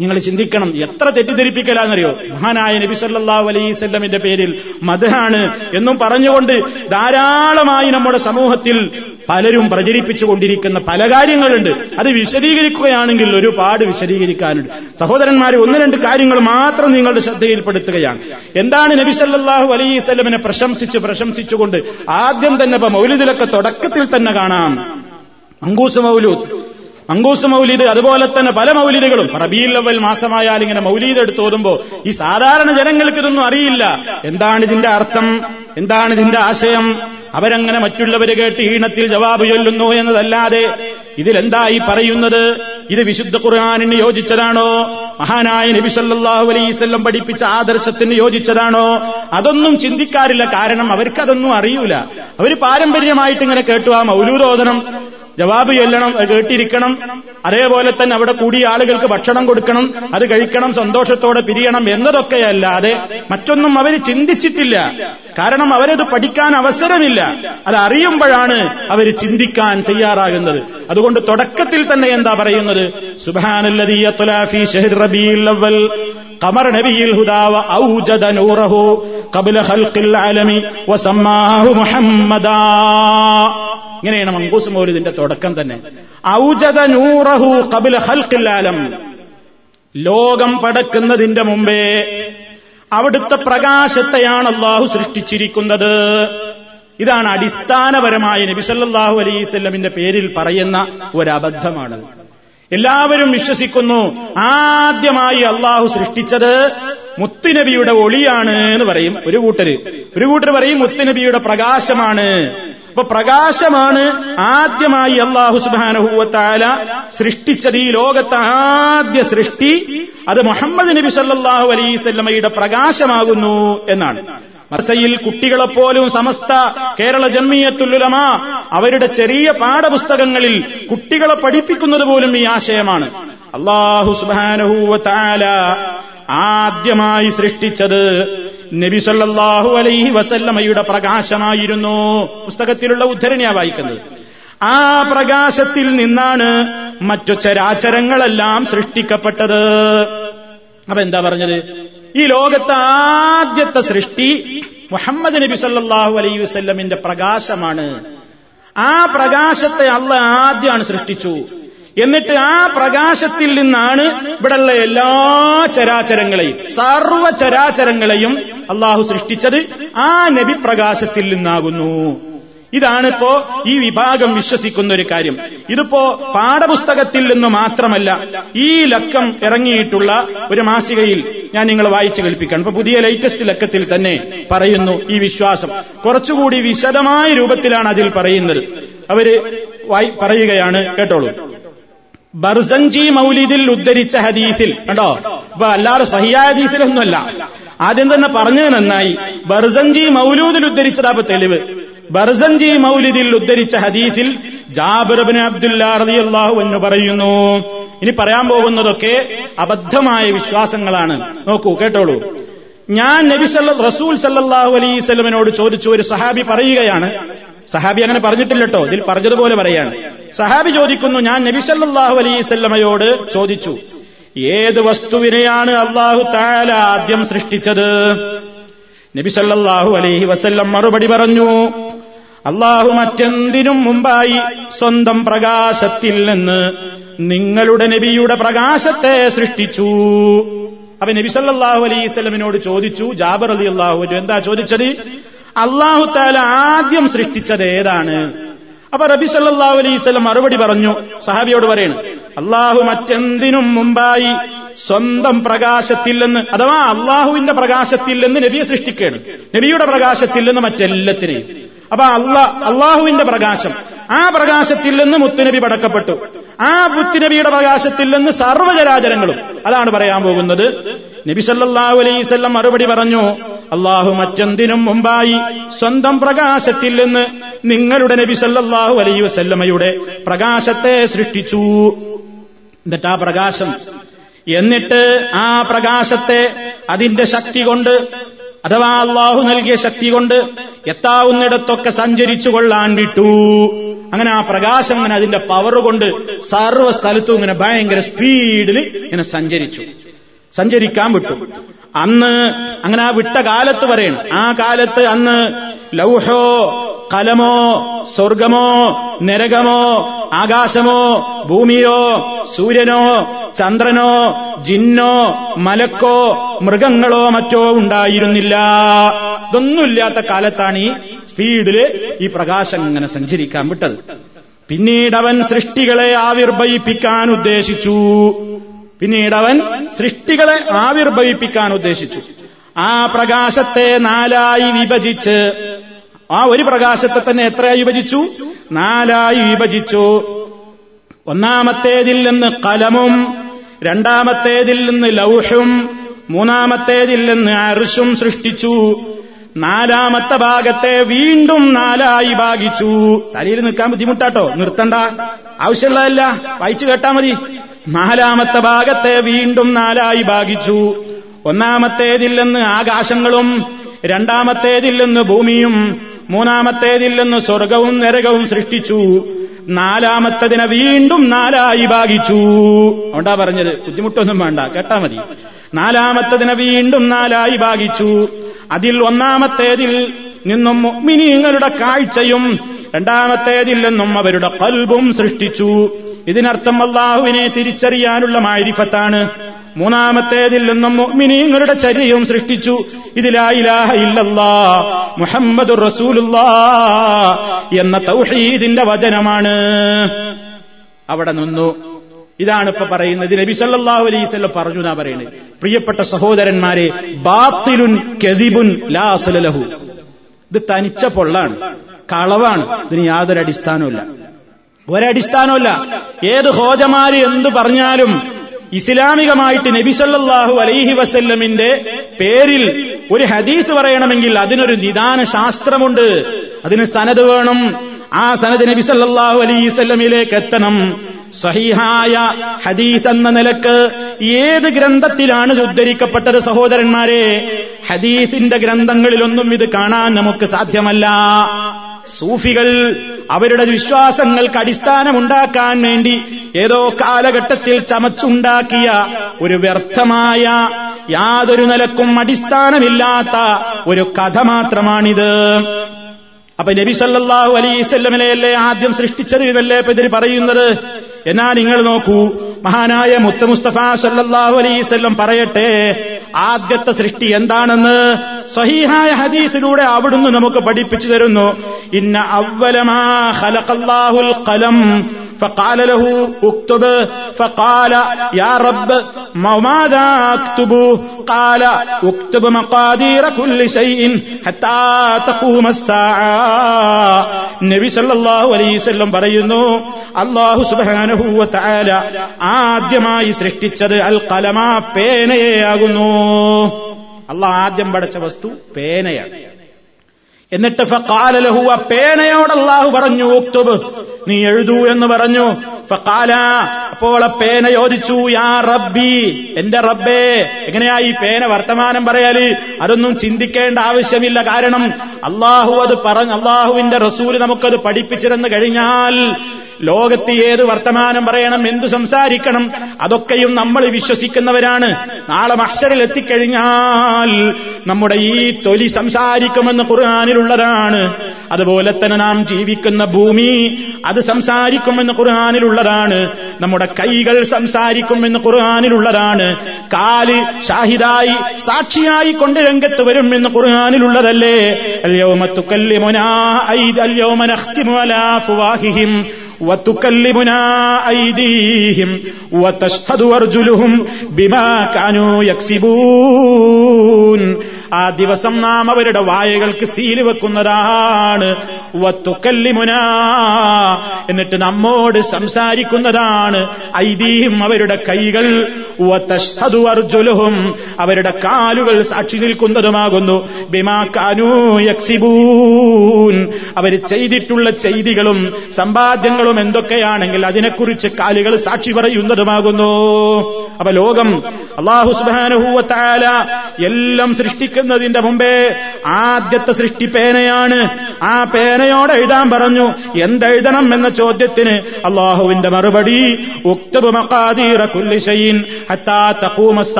നിങ്ങൾ ചിന്തിക്കണം എത്ര തെറ്റിദ്ധരിപ്പിക്കലാന്നറിയോ? മഹാനായ നബി സല്ലല്ലാഹു അലൈഹി വസല്ലമിന്റെ പേരിൽ മധുരാണ് എന്നും പറഞ്ഞുകൊണ്ട് ധാരാളമായി നമ്മുടെ സമൂഹത്തിൽ പലരും പ്രചരിപ്പിച്ചുകൊണ്ടിരിക്കുന്ന പല കാര്യങ്ങളുണ്ട്. അത് വിശദീകരിക്കുകയാണെങ്കിൽ ഒരുപാട് വിശദീകരിക്കാനുണ്ട്. സഹോദരന്മാരെ ഒന്ന് രണ്ട് കാര്യങ്ങൾ മാത്രം നിങ്ങളുടെ ശ്രദ്ധയിൽപ്പെടുത്തുകയാണ്. എന്താണ് നബി സല്ലാഹു അലൈഹി വസല്ലമിനെ പ്രശംസിച്ച് പ്രശംസിച്ചുകൊണ്ട് ആദ്യം തന്നെ ഇപ്പൊ മൗലിദിലൊക്കെ തുടക്കത്തിൽ തന്നെ കാണാം. അങ്കൂസ് മൗലൂദ്. അങ്കൂസ് മൗലീദ് അതുപോലെ തന്നെ പല മൗലീദുകളും. റബീൽ അവൽ മാസമായാൽ ഇങ്ങനെ മൗലീദ് എടുത്ത് ഓതുമ്പോ ഈ സാധാരണ ജനങ്ങൾക്ക് ഇതൊന്നും അറിയില്ല. എന്താണ് ഇതിന്റെ അർത്ഥം? എന്താണ് ഇതിന്റെ ആശയം? അവരങ്ങനെ മറ്റുള്ളവര് കേട്ട് ഈണത്തിൽ ജവാബ് ചൊല്ലുന്നു എന്നതല്ലാതെ ഇതിലെന്തായി പറയുന്നത്? ഇത് വിശുദ്ധ ഖുർആാനിന് യോജിച്ചതാണോ? മഹാനായ നബി സല്ലല്ലാഹു അലൈഹി വസല്ലം പഠിപ്പിച്ച ആദർശത്തിന് യോജിച്ചതാണോ? അതൊന്നും ചിന്തിക്കാറില്ല. കാരണം അവർക്കതൊന്നും അറിയൂല. അവർ പാരമ്പര്യമായിട്ട് ഇങ്ങനെ കേട്ടു ആ മൗലൂദോദനം ജവാബ് ചൊല്ലണം കേട്ടിരിക്കണം. അതേപോലെ തന്നെ അവിടെ കൂടിയ ആളുകൾക്ക് ഭക്ഷണം കൊടുക്കണം അത് കഴിക്കണം സന്തോഷത്തോടെ പിരിയണം എന്നതൊക്കെയല്ലാതെ മറ്റൊന്നും അവർ ചിന്തിച്ചിട്ടില്ല. കാരണം അവരത് പഠിക്കാൻ അവസരമില്ല. അത് അറിയുമ്പോഴാണ് അവർ ചിന്തിക്കാൻ തയ്യാറാകുന്നത്. അതുകൊണ്ട് തുടക്കത്തിൽ തന്നെ എന്താ പറയുന്നത്? ഔജദ നൂറഹു ഇങ്ങനെയാണ് മങ്കൂസ് മൗലിദിന്റെ തുടക്കം തന്നെ. ഔജദ നൂറഹു ഖബ്ല ഹൽക്കില്ലാലം ലോകം പടക്കുന്നതിന്റെ മുമ്പേ അവിടുത്തെ പ്രകാശത്തെയാണ് അള്ളാഹു സൃഷ്ടിച്ചിരിക്കുന്നത്. ഇതാണ് അടിസ്ഥാനപരമായ നബിസല്ലാഹു അലൈസ്മിന്റെ പേരിൽ പറയുന്ന ഒരു അബദ്ധമാണ് എല്ലാവരും വിശ്വസിക്കുന്നു ആദ്യമായി അള്ളാഹു സൃഷ്ടിച്ചത് മുത്തുനബിയുടെ ഒളിയാണ് എന്ന് പറയും ഒരു കൂട്ടര്. ഒരു കൂട്ടർ പറയും മുത്തുനബിയുടെ പ്രകാശമാണ്. അപ്പൊ പ്രകാശമാണ് ആദ്യമായി അള്ളാഹു സുബാനഹുവത്താല സൃഷ്ടിച്ചത് ഈ ലോകത്തെ ആദ്യ സൃഷ്ടി. അത് മുഹമ്മദ് നബി സല്ലാഹു അലൈസല്ലമയുടെ പ്രകാശമാകുന്നു എന്നാണ്. മസയിൽ കുട്ടികളെപ്പോലും സമസ്ത കേരള ജന്മീയത്തുല്ലുലമ അവരുടെ ചെറിയ പാഠപുസ്തകങ്ങളിൽ കുട്ടികളെ പഠിപ്പിക്കുന്നത് പോലും ഈ ആശയമാണ്. അള്ളാഹു സുബാനഹുവത്താല ആദ്യമായി സൃഷ്ടിച്ചത് നബി സല്ലാഹു അലൈഹി വസല്ലമയുടെ പ്രകാശമായിരുന്നു പുസ്തകത്തിലുള്ള ഉദ്ധരണിയാ വായിക്കുന്നത്. ആ പ്രകാശത്തിൽ നിന്നാണ് മറ്റു ചരാചരങ്ങളെല്ലാം സൃഷ്ടിക്കപ്പെട്ടത്. അപ്പൊ എന്താ പറഞ്ഞത്? ഈ ലോകത്തെ ആദ്യത്തെ സൃഷ്ടി മുഹമ്മദ് നബി സല്ലാഹു അലൈഹി വസ്ല്ലമിന്റെ പ്രകാശമാണ്. ആ പ്രകാശത്തെ അള്ള ആദ്യമാണ് സൃഷ്ടിച്ചു. എന്നിട്ട് ആ പ്രകാശത്തിൽ നിന്നാണ് ഇവിടെയുള്ള എല്ലാ ചരാചരങ്ങളെയും സർവ ചരാചരങ്ങളെയും അള്ളാഹു സൃഷ്ടിച്ചത്. ആ നബി പ്രകാശത്തിൽ നിന്നാകുന്നു. ഇതാണിപ്പോ ഈ വിഭാഗം വിശ്വസിക്കുന്ന ഒരു കാര്യം. ഇതിപ്പോ പാഠപുസ്തകത്തിൽ നിന്ന് മാത്രമല്ല ഈ ലക്കം ഇറങ്ങിയിട്ടുള്ള ഒരു മാസികയിൽ ഞാൻ നിങ്ങൾ വായിച്ചു കേൾപ്പിക്കണം ഇപ്പൊ പുതിയ ലേറ്റസ്റ്റ് ലക്കത്തിൽ തന്നെ പറയുന്നു ഈ വിശ്വാസം. കുറച്ചുകൂടി വിശദമായ രൂപത്തിലാണ് അതിൽ പറയുന്നത്. അവർ പറയുകയാണ് കേട്ടോളൂ. ബർസഞ്ചി മൗലിദിൽ ഉദ്ധരിച്ച ഹദീസിൽ. കണ്ടോ? ഇപ്പൊ അല്ലാതെ സഹിയായ ഹദീസിലൊന്നുമല്ല. ആദ്യം തന്നെ പറഞ്ഞത് നന്നായി. ബർസഞ്ചി മൗലൂദിൽ ഉദ്ധരിച്ചതാ ഇപ്പൊ തെളിവ്. ബർസഞ്ചി മൗലിദിൽ ഉദ്ധരിച്ച ഹദീസിൽ ജാബിർബിൻ അബ്ദുല്ലാഹു എന്ന് പറയുന്നു. ഇനി പറയാൻ പോകുന്നതൊക്കെ അബദ്ധമായ വിശ്വാസങ്ങളാണ്. നോക്കൂ കേട്ടോളൂ. ഞാൻ നബി റസൂൽ സല്ലല്ലാഹു അലൈഹി സ്വലമിനോട് ചോദിച്ചു ഒരു സഹാബി പറയുകയാണ് സഹാബി അങ്ങനെ പറഞ്ഞിട്ടില്ലട്ടോ. ഇതിൽ പറഞ്ഞതുപോലെ പറയാണ്. സഹാബി ചോദിക്കുന്നു ഞാൻ നബി സല്ലല്ലാഹു അലൈഹി സ്വല്ലമയോട് ചോദിച്ചു ഏത് വസ്തുവിനെയാണ് അള്ളാഹു താല ആദ്യം സൃഷ്ടിച്ചത്? നബി സല്ലല്ലാഹു അലൈഹി വസല്ലം മറുപടി പറഞ്ഞു അള്ളാഹു മറ്റെന്തിനും മുമ്പായി സ്വന്തം പ്രകാശത്തിൽ നിന്ന് നിങ്ങളുടെ നബിയുടെ പ്രകാശത്തെ സൃഷ്ടിച്ചു. അപ്പൊ നബി സല്ലല്ലാഹു അലൈഹി സ്വലമിനോട് ചോദിച്ചു ജാബർ അലി അള്ളാഹു എന്താ ചോദിച്ചത്? അള്ളാഹു താല ആദ്യം സൃഷ്ടിച്ചത് ഏതാണ്? അപ്പൊ റബി സല്ലാഹു അലൈഹി സ്വലം മറുപടി പറഞ്ഞു. സഹാബിയോട് പറയണ് അള്ളാഹു മറ്റെന്തിനും മുമ്പായി സ്വന്തം പ്രകാശത്തിൽ നിന്ന് അഥവാ അള്ളാഹുവിന്റെ പ്രകാശത്തിൽ നിന്ന് നബിയെ സൃഷ്ടിക്കുകയാണ്. നബിയുടെ പ്രകാശത്തിൽ നിന്ന് മറ്റെല്ലാത്തിനെയും. അപ്പൊ അള്ളാ അള്ളാഹുവിന്റെ പ്രകാശം. ആ പ്രകാശത്തിൽ നിന്ന് മുത്തുനബി പടക്കപ്പെട്ടു. ആ മുത്തുനബിയുടെ പ്രകാശത്തിൽ നിന്ന് സർവചരാചരങ്ങളും അതാണ് പറയാൻ പോകുന്നത്. നബി സല്ലല്ലാഹു അലൈവല്ലം മറുപടി പറഞ്ഞു അള്ളാഹു മറ്റെന്തിനും മുമ്പായി സ്വന്തം പ്രകാശത്തിൽ നിന്ന് നിങ്ങളുടെ നബി സല്ലല്ലാഹു അലൈഹി വസല്ലമയുടെ പ്രകാശത്തെ സൃഷ്ടിച്ചു. എന്നിട്ട് ആ പ്രകാശം എന്നിട്ട് ആ പ്രകാശത്തെ അതിന്റെ ശക്തി കൊണ്ട് അഥവാ അള്ളാഹു നൽകിയ ശക്തി കൊണ്ട് എത്താവുന്നിടത്തൊക്കെ സഞ്ചരിച്ചു കൊള്ളാൻ വിട്ടു. അങ്ങനെ ആ പ്രകാശം അങ്ങനെ അതിന്റെ പവർ കൊണ്ട് സർവ സ്ഥലത്തും ഇങ്ങനെ ഭയങ്കര സ്പീഡിൽ ഇങ്ങനെ സഞ്ചരിച്ചു. സഞ്ചരിക്കാൻ വിട്ടു. അന്ന് അങ്ങനെ ആ വിട്ട കാലത്ത് പറയണം. ആ കാലത്ത് അന്ന് ലൗഹോ കലമോ സ്വർഗമോ നരകമോ ആകാശമോ ഭൂമിയോ സൂര്യനോ ചന്ദ്രനോ ജിന്നോ മലക്കോ മൃഗങ്ങളോ മറ്റോ ഉണ്ടായിരുന്നില്ല. ഇതൊന്നുമില്ലാത്ത കാലത്താണ് ഈ സ്പീഡിൽ ഈ പ്രകാശം ഇങ്ങനെ സഞ്ചരിക്കാൻ വിട്ടത്. പിന്നീട് അവൻ സൃഷ്ടികളെ ആവിർഭവിപ്പിക്കാൻ ഉദ്ദേശിച്ചു. പിന്നീട് അവൻ സൃഷ്ടികളെ ആവിർഭവിപ്പിക്കാൻ ഉദ്ദേശിച്ചു. ആ പ്രകാശത്തെ നാലായി വിഭജിച്ച് ആ ഒരു പ്രകാശത്തെ തന്നെ എത്രയായി വിഭജിച്ചു? നാലായി വിഭജിച്ചു. ഒന്നാമത്തേതിൽ നിന്ന് കലമും രണ്ടാമത്തേതിൽ നിന്ന് ലൗഹും മൂന്നാമത്തേതിൽ നിന്ന് അർഷും സൃഷ്ടിച്ചു. നാലാമത്തെ ഭാഗത്തെ വീണ്ടും നാലായി ഭാഗിച്ചു. തലയിൽ നിൽക്കാൻ ബുദ്ധിമുട്ടാട്ടോ. നിർത്തണ്ട. ആവശ്യമുള്ളതല്ല. വായിച്ചു കേട്ടാ മതി. നാലാമത്തെ ഭാഗത്തെ വീണ്ടും നാലായി ഭാഗിച്ചു. ഒന്നാമത്തേതിൽ നിന്ന് ആകാശങ്ങളും രണ്ടാമത്തേതിൽ നിന്ന് ഭൂമിയും മൂന്നാമത്തേതിൽ നിന്ന് സ്വർഗവും നരകവും സൃഷ്ടിച്ചു. നാലാമത്തതിനെ വീണ്ടും നാലായി ഭാഗിച്ചു. അതുകൊണ്ടാ പറഞ്ഞത്? ബുദ്ധിമുട്ടൊന്നും വേണ്ട. കേട്ടാ മതി. നാലാമത്തതിനെ വീണ്ടും നാലായി ഭാഗിച്ചു. അതിൽ ഒന്നാമത്തേതിൽ നിന്നും മിനിങ്ങളുടെ കാഴ്ചയും രണ്ടാമത്തേതിൽ നിന്നും അവരുടെ കൽബും സൃഷ്ടിച്ചു. ഇതിനർത്ഥം അള്ളാഹുവിനെ തിരിച്ചറിയാനുള്ള മാരിഫത്താണ്. മൂന്നാമത്തേതിൽ നിന്നും മുഅ്മിനീങ്ങളുടെ ചര്യയും സൃഷ്ടിച്ചു. മുഹമ്മദ് റസൂലുള്ളാ എന്ന തൗഹീദിന്റെ വചനമാണ്. അവിടെ നിന്നു. ഇതാണ് ഇപ്പൊ പറയുന്നത്. നബി സല്ലല്ലാഹു അലൈസ് പറഞ്ഞു എന്നാ പറയുന്നത്. പ്രിയപ്പെട്ട സഹോദരന്മാരെ ബാത്തിലുൻ കെതിബുൻ ലാസലഹു ഇത് തനിച്ച പൊള്ളാണ് കളവാണ്. ഇതിന് യാതൊരു അടിസ്ഥാനവുമില്ല. ഒരടിസ്ഥാനമില്ല ഏത് ഹോജമാര് എന്തു പറഞ്ഞാലും ഇസ്ലാമികമായിട്ട് നബിസല്ലാഹു അലൈഹി വസല്ലമിന്റെ പേരിൽ ഒരു ഹദീസ് പറയണമെങ്കിൽ അതിനൊരു നിദാന ശാസ്ത്രമുണ്ട്. അതിന് സനത് വേണം. ആ സനത് നബി സല്ലാഹു അലൈഹി വസല്ലമിലേക്ക് എത്തണം. സഹിഹായ ഹദീസ് എന്ന നിലയ്ക്ക് ഏത് ഗ്രന്ഥത്തിലാണ് ഉദ്ധരിക്കപ്പെട്ടത് സഹോദരന്മാരെ? ഹദീസിന്റെ ഗ്രന്ഥങ്ങളിലൊന്നും ഇത് കാണാൻ നമുക്ക് സാധ്യമല്ല. സൂഫികൾ അവരുടെ വിശ്വാസങ്ങൾക്ക് അടിസ്ഥാനമുണ്ടാക്കാൻ വേണ്ടി ഏതോ കാലഘട്ടത്തിൽ ചമച്ചുണ്ടാക്കിയ ഒരു വ്യർത്ഥമായ യാതൊരു നിലക്കും അടിസ്ഥാനമില്ലാത്ത ഒരു കഥ മാത്രമാണിത്. അപ്പൊ നബി സല്ലല്ലാഹു അലൈവല്ലമിനെയല്ലേ ആദ്യം സൃഷ്ടിച്ചത് ഇതല്ലേ ഇപ്പൊ ഇതിന് പറയുന്നത്? എന്നാ നിങ്ങൾ നോക്കൂ. മഹാനായ മുത്ത മുസ്തഫ സല്ലല്ലാഹു അലൈവല്ലം പറയട്ടെ ആദ്യത്തെ സൃഷ്ടി എന്താണെന്ന് സഹീഹായ ഹദീസിലൂടെ അവിടുന്ന് നമുക്ക് പഠിപ്പിച്ചു തരുന്നു. ഇന്ന അവലമാ ഖലഖല്ലാഹുൽ ഖലം فقال له اكتب فقال يا رب ماذا اكتب قال اكتب مقادير كل شيء حتى تقوم الساعة നബി സല്ലല്ലാഹു അലൈഹി വസല്ലം പറയുന്നു അല്ലാഹു സുബ്ഹാനഹു വ തആല ആദ്യമായി സൃഷ്ടിച്ചത് അൽ ഖലമ പേനയെയാകുന്നു അള്ളാഹ് ആദ്യം പഠിച്ച വസ്തു പേനയാണ് എന്നിട്ട് പേനയോട് അള്ളാഹു പറഞ്ഞു ഉക്തുബ് നീ എഴുതു എന്ന് പറഞ്ഞു. അപ്പോൾ ആ പേന ചോദിച്ചു യാ റബ്ബി എന്റെ റബ്ബേ എങ്ങനെയാ ഈ പേന വർത്തമാനം പറയാൽ? അതൊന്നും ചിന്തിക്കേണ്ട ആവശ്യമില്ല. കാരണം അള്ളാഹു അത് പറഞ്ഞു അള്ളാഹുവിന്റെ റസൂൽ നമുക്കത് പഠിപ്പിച്ചിരുന്നു കഴിഞ്ഞാൽ ലോകത്ത് ഏത് വർത്തമാനം പറയണം എന്തു സംസാരിക്കണം അതൊക്കെയും നമ്മൾ വിശ്വസിക്കുന്നവരാണ്. നാളെ മഷറിൽ എത്തിക്കഴിഞ്ഞാൽ നമ്മുടെ ഈ തൊലി സംസാരിക്കുമെന്ന് ഖുർആാനിലുള്ളതാണ്. അതുപോലെ തന്നെ നാം ജീവിക്കുന്ന ഭൂമി അത് സംസാരിക്കുമെന്ന് ഖുർആാനിലുള്ളതാണ്. നമ്മുടെ കൈകൾ സംസാരിക്കുമെന്ന് ഖുർആാനിലുള്ളതാണ്. കാൽ ഷാഹിദായി സാക്ഷിയായി കൊണ്ട് രംഗത്ത് വരും എന്ന് ഖുർആാനിലുള്ളതല്ലേ അല്യോമത്തുക്കല്ലിമുനാ ഐദ് അല്യോമനഖ്തിമു അലാ ഫുവാഹിഹിം. وتكلمنا أيديهم وتشهد أرجلهم بما كانوا يكسبون. ആ ദിവസം നാം അവരുടെ വായകൾക്ക് സീൽ വെക്കുന്നതാണ്. വത്തുക്കല്ലിമുന. എന്നിട്ട് നമ്മോട് സംസാരിക്കുന്നതാണ്. ഐതിഹ്യം അവരുടെ കൈകൾ. അർജുലുഹും അവരുടെ കാലുകൾ സാക്ഷി നിൽക്കുന്നതുമാകുന്നു. യക്സിബൂൻ. അവർ ചെയ്തിട്ടുള്ള ചെയ്തികളും സമ്പാദ്യങ്ങളും എന്തൊക്കെയാണെങ്കിൽ അതിനെക്കുറിച്ച് കാലുകൾ സാക്ഷി പറയുന്നതുമാകുന്നു. അപ്പൊ ലോകം അള്ളാഹു സുബാനുഹൂവത്തായ എല്ലാം സൃഷ്ടിക്കുന്നതിന്റെ മുമ്പേ ആദ്യത്തെ സൃഷ്ടി പേനയാണ്. ആ പേനയോട് എഴുതാൻ പറഞ്ഞു എന്തെഴുതണം? എന്ന ചോദ്യത്തിന് അള്ളാഹുവിന്റെ മറുപടി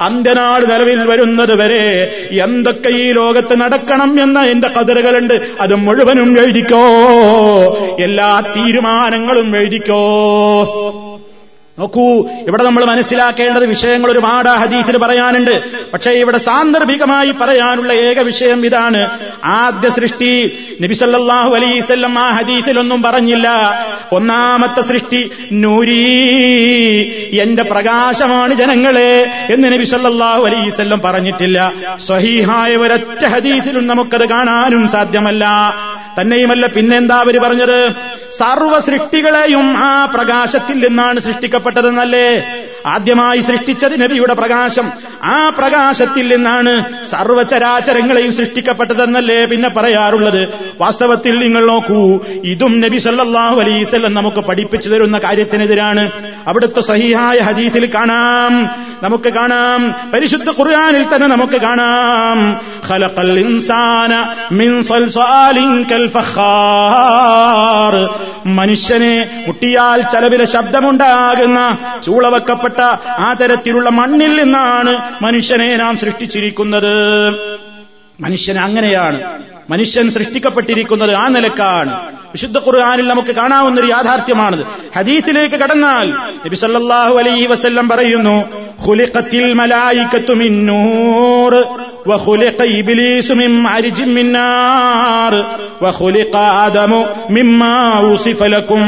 അന്ത്യനാൾ നിലവിൽ വരുന്നത് വരെ എന്തൊക്കെ ഈ ലോകത്ത് നടക്കണം എന്ന എന്റെ കതിറുകളുണ്ട് അത് മുഴുവനും എഴുതിക്കോ. എല്ലാ തീരുമാനങ്ങളും എഴുതിക്കോ. നോക്കൂ ഇവിടെ നമ്മൾ മനസ്സിലാക്കേണ്ടത് വിഷയങ്ങൾ ഒരുപാട് ഹദീസിൽ പറയാനുണ്ട്. പക്ഷേ ഇവിടെ സാന്ദർഭികമായി പറയാനുള്ള ഏക വിഷയം ഇതാണ്. ആദ്യ സൃഷ്ടി നബിസല്ലാഹു അലൈസല്ലം ആ ഹദീസിലൊന്നും പറഞ്ഞില്ല. ഒന്നാമത്തെ സൃഷ്ടി നൂരീ. എന്റെ പ്രകാശമാണ് ജനങ്ങളെ എന്ന് നബിസല്ലാഹു അലൈസല്ലം പറഞ്ഞിട്ടില്ല. സ്വഹീഹായ ഒരൊറ്റ ഹദീസിലും നമുക്കത് കാണാനും സാധ്യമല്ല. തന്നെയുമല്ല പിന്നെന്താ അവർ പറഞ്ഞത്? സർവ സൃഷ്ടികളെയും ആ പ്രകാശത്തിൽ നിന്നാണ് സൃഷ്ടിക്കപ്പെട്ടതെന്നല്ലേ? ആദ്യമായി സൃഷ്ടിച്ചത് നബിയുടെ പ്രകാശം. ആ പ്രകാശത്തിൽ നിന്നാണ് സർവചരാചരങ്ങളെയും സൃഷ്ടിക്കപ്പെട്ടതെന്നല്ലേ പിന്നെ പറയാറുള്ളത്. വാസ്തവത്തിൽ നിങ്ങൾ നോക്കൂ ഇതും നബി സല്ലാഹു അലൈസല്ലം നമുക്ക് പഠിപ്പിച്ചു തരുന്ന കാര്യത്തിനെതിരാണ്. അവിടുത്തെ സഹിഹായ ഹദീസിൽ കാണാം. നമുക്ക് കാണാം. പരിശുദ്ധ ഖുർആനിൽ തന്നെ നമുക്ക് കാണാം. ഖലഖൽ ഇൻസാന മിൻ സൽസാലിൻ കൽ മനുഷ്യനെ മുട്ടിയാൽ ചലവിലെ ശബ്ദമുണ്ടാകുന്ന ചൂളവക്കപ്പെട്ട ആ തരത്തിലുള്ള മണ്ണിൽ നിന്നാണ് മനുഷ്യനെ നാം സൃഷ്ടിച്ചിരിക്കുന്നത് മനുഷ്യൻ അങ്ങനെയാണ് മനുഷ്യൻ സൃഷ്ടിക്കപ്പെട്ടിരിക്കുന്നത് ആ നിലക്കാണ് വിശുദ്ധ ഖുർആാനിൽ നമുക്ക് കാണാവുന്ന ഒരു യാഥാർത്ഥ്യമാണത് ഹദീസിലേക്ക് കടന്നാൽ നബി സല്ലല്ലാഹു അലൈഹി വസല്ലം പറയുന്നു ഖുലിഖത്തിൽ മലായികത്തു മിൻ നൂർ وخلق إبليس من معرج من نار وخلق آدم مما وصف لكم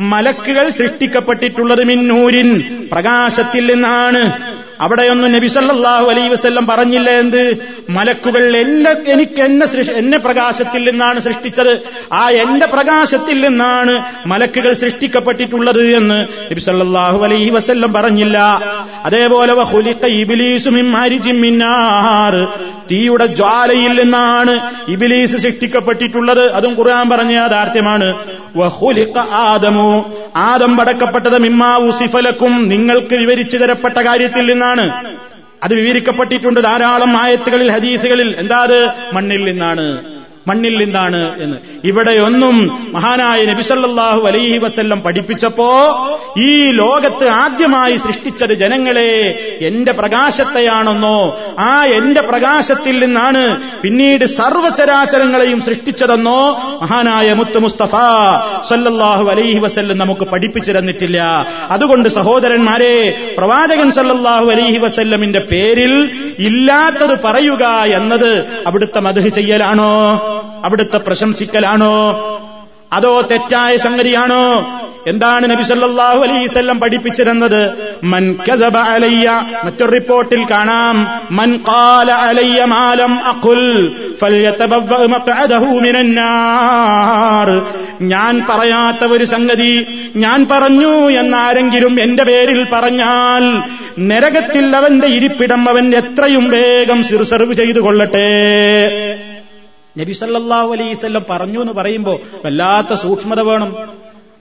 മലക്കുകൾ സൃഷ്ടിക്കപ്പെട്ടിട്ടുള്ളത് മിന്നൂരിൻ പ്രകാശത്തിൽ നിന്നാണ്. അവിടെയൊന്നും നബിസല്ലാഹു അലൈ വസല്ലം പറഞ്ഞില്ല എന്ത്? മലക്കുകൾ എന്നെ എനിക്ക് എന്നെ എന്നെ പ്രകാശത്തിൽ നിന്നാണ് സൃഷ്ടിച്ചത്. ആ എന്റെ പ്രകാശത്തിൽ നിന്നാണ് മലക്കുകൾ സൃഷ്ടിക്കപ്പെട്ടിട്ടുള്ളത് എന്ന് നബി സല്ലല്ലാഹു അലൈഹി വസല്ലം പറഞ്ഞില്ല. അതേപോലെ തീയുടെ ജ്വാലയിൽ നിന്നാണ് ഇബിലീസ് സൃഷ്ടിക്കപ്പെട്ടിട്ടുള്ളത്. അതും ഖുർആൻ പറഞ്ഞ യാഥാർത്ഥ്യമാണ്. ആദമു. ആദം പടക്കപ്പെട്ടത് മിമ്മാ ഉസിഫലക്കും നിങ്ങൾക്ക് വിവരിച്ചു തരപ്പെട്ട കാര്യത്തിൽ നിന്നാണ്. അത് വിവരിക്കപ്പെട്ടിട്ടുണ്ട് ധാരാളം ആയത്തുകളിൽ ഹദീസുകളിൽ. എന്താ അത്? മണ്ണിൽ നിന്നാണ്. മണ്ണിൽ നിന്നാണ് എന്ന്. ഇവിടെയൊന്നും മഹാനായ നബിസല്ലാഹു അലൈഹി വസ്ല്ലം പഠിപ്പിച്ചപ്പോ ഈ ലോകത്ത് ആദ്യമായി സൃഷ്ടിച്ചത് ജനങ്ങളെ എന്റെ പ്രകാശത്തെയാണെന്നോ ആ എന്റെ പ്രകാശത്തിൽ നിന്നാണ് പിന്നീട് സർവചരാചരങ്ങളെയും സൃഷ്ടിച്ചതെന്നോ മഹാനായ മുത്ത് മുസ്തഫ സല്ലല്ലാഹു അലൈഹി വസ്ല്ലം നമുക്ക് പഠിപ്പിച്ചു തന്നിട്ടില്ല. അതുകൊണ്ട് സഹോദരന്മാരെ പ്രവാചകൻ സല്ലല്ലാഹു അലൈഹി വസല്ലമിന്റെ പേരിൽ ഇല്ലാത്തത് പറയുക എന്നത് അവിടുത്തെ മധു ചെയ്യലാണോ? അവിടുത്തെ പ്രശംസിക്കലാണോ? അതോ തെറ്റായ സംഗതിയാണോ? എന്താണ് നബി സല്ലാഹു അലൈസല്ലം പഠിപ്പിച്ചിരുന്നത്? മൻ കദബ അലയ്യ മറ്റൊരു റിപ്പോർട്ടിൽ കാണാം. മൻ ഖാല അലയ്യ മാലം അഖുൽ ഞാൻ പറയാത്ത ഒരു സംഗതി ഞാൻ പറഞ്ഞു എന്നാരെങ്കിലും എന്റെ പേരിൽ പറഞ്ഞാൽ നരകത്തിൽ അവന്റെ ഇരിപ്പിടം അവൻ എത്രയും വേഗം സിർസർവ് ചെയ്തു കൊള്ളട്ടെ നബി സല്ലാഹു അലൈവല്ലം പറഞ്ഞു എന്ന് പറയുമ്പോ വല്ലാത്ത സൂക്ഷ്മത വേണം.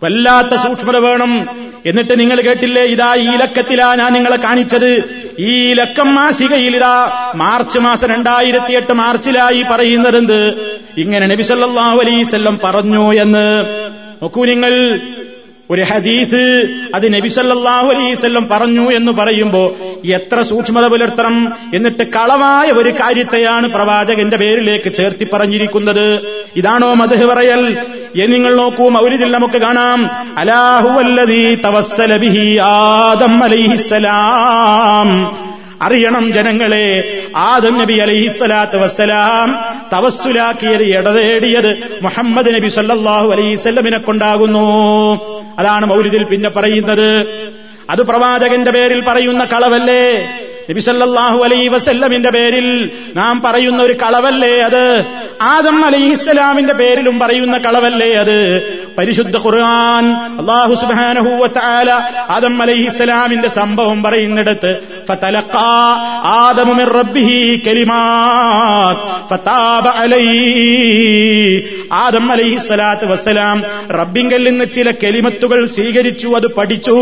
വല്ലാത്ത സൂക്ഷ്മത വേണം. എന്നിട്ട് നിങ്ങൾ കേട്ടില്ലേ ഇതാ ഈ ലക്കത്തിലാ ഞാൻ നിങ്ങളെ കാണിച്ചത്. ഈ ലക്കം മാസികയിൽ ഇതാ മാർച്ച് മാസം രണ്ടായിരത്തി എട്ട് മാർച്ചിലായി പറയുന്നത് എന്ത് ഇങ്ങനെ നബി സല്ലല്ലാഹു അലൈവല്ലം പറഞ്ഞു എന്ന്. നോക്കൂ നിങ്ങൾ. ഒരു ഹദീസ് അത് നബി സല്ലല്ലാഹു അലൈവല്ലം പറഞ്ഞു എന്ന് പറയുമ്പോ എത്ര സൂക്ഷ്മത പുലർത്തണം എന്നിട്ട് കളവായ ഒരു കാര്യത്തെയാണ് പ്രവാചകന്റെ പേരിലേക്ക് ചേർത്തി പറഞ്ഞിരിക്കുന്നത്. ഇതാണോ മധു പറയൽ? നിങ്ങൾ നോക്കൂ മൗലിദിൽ നമുക്ക് കാണാം. അലാഹുവല്ലതി തവസ്സല ബിഹി ആദം അലൈഹിസ്സലാം അറിയണം ജനങ്ങളെ ആദം നബി അലൈഹിസ്സലാത്ത് വസ്സലാം തവസ്സുലാക്കിയത് ഇടതേടിയത് മുഹമ്മദ് നബി സല്ലല്ലാഹു അലൈഹിസ്സല്ലമിനെ കൊണ്ടാകുന്നു. അതാണ് മൗലിദിൽ പിന്നെ പറയുന്നത്. അത് പ്രവാചകന്റെ പേരിൽ പറയുന്ന കളവല്ലേ? നബിസല്ലാഹു അലൈ വസല്ലമിന്റെ പേരിൽ നാം പറയുന്ന ഒരു കളവല്ലേ അത്? ആദം അലൈഹിസ്സലാമിന്റെ പേരിലും പറയുന്ന കളവല്ലേ അത്? പരിശുദ്ധ ഖുർആൻ അള്ളാഹു സുബ്ഹാനഹു വതആല ആദം അലൈഹിസ്സലാമിന്റെ സംഭവം പറയുന്നിടത്ത് ഫതലഖാ ആദമു മിർ റബ്ബിഹി കലിമാത് ഫതാബ ആദം അലൈഹി സ്വലാത്ത് വസ്സലാം റബ്ബിങ്കൽ നിന്ന് ചില കെലിമത്തുകൾ സ്വീകരിച്ചു അത് പഠിച്ചു.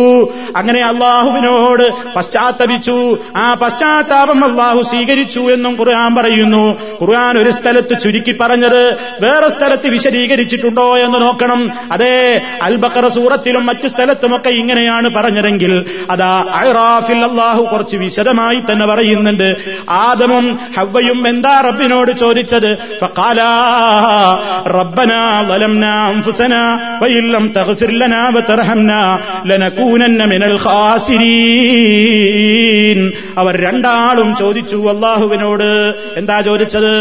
അങ്ങനെ അള്ളാഹുവിനോട് പശ്ചാത്തപിച്ചു. ആ പശ്ചാത്താപം അള്ളാഹു സ്വീകരിച്ചു എന്നും ഖുർആൻ പറയുന്നു. ഖുർആൻ ഒരു സ്ഥലത്ത് ചുരുക്കി പറഞ്ഞത് വേറെ സ്ഥലത്ത് വിശദീകരിച്ചിട്ടുണ്ടോ എന്ന് നോക്കണം. അതെ അൽബക്കറ സൂറത്തിലും മറ്റു സ്ഥലത്തുമൊക്കെ ഇങ്ങനെയാണ് പറഞ്ഞതെങ്കിൽ അതാ അഹ്റാഫിൽ അള്ളാഹു കുറച്ച് വിശദമായി തന്നെ പറയുന്നുണ്ട്. ആദമും ഹവ്വയും എന്താ റബ്ബിനോട് ചോദിച്ചത്? ربنا ظلمنا أنفسنا وإن لم تغفر لنا وترحمنا لنكونن من الخاسرين അവർ രണ്ടാളും ചോദിച്ചു അള്ളാഹുവിനോട് എന്താ ചോദിച്ചത്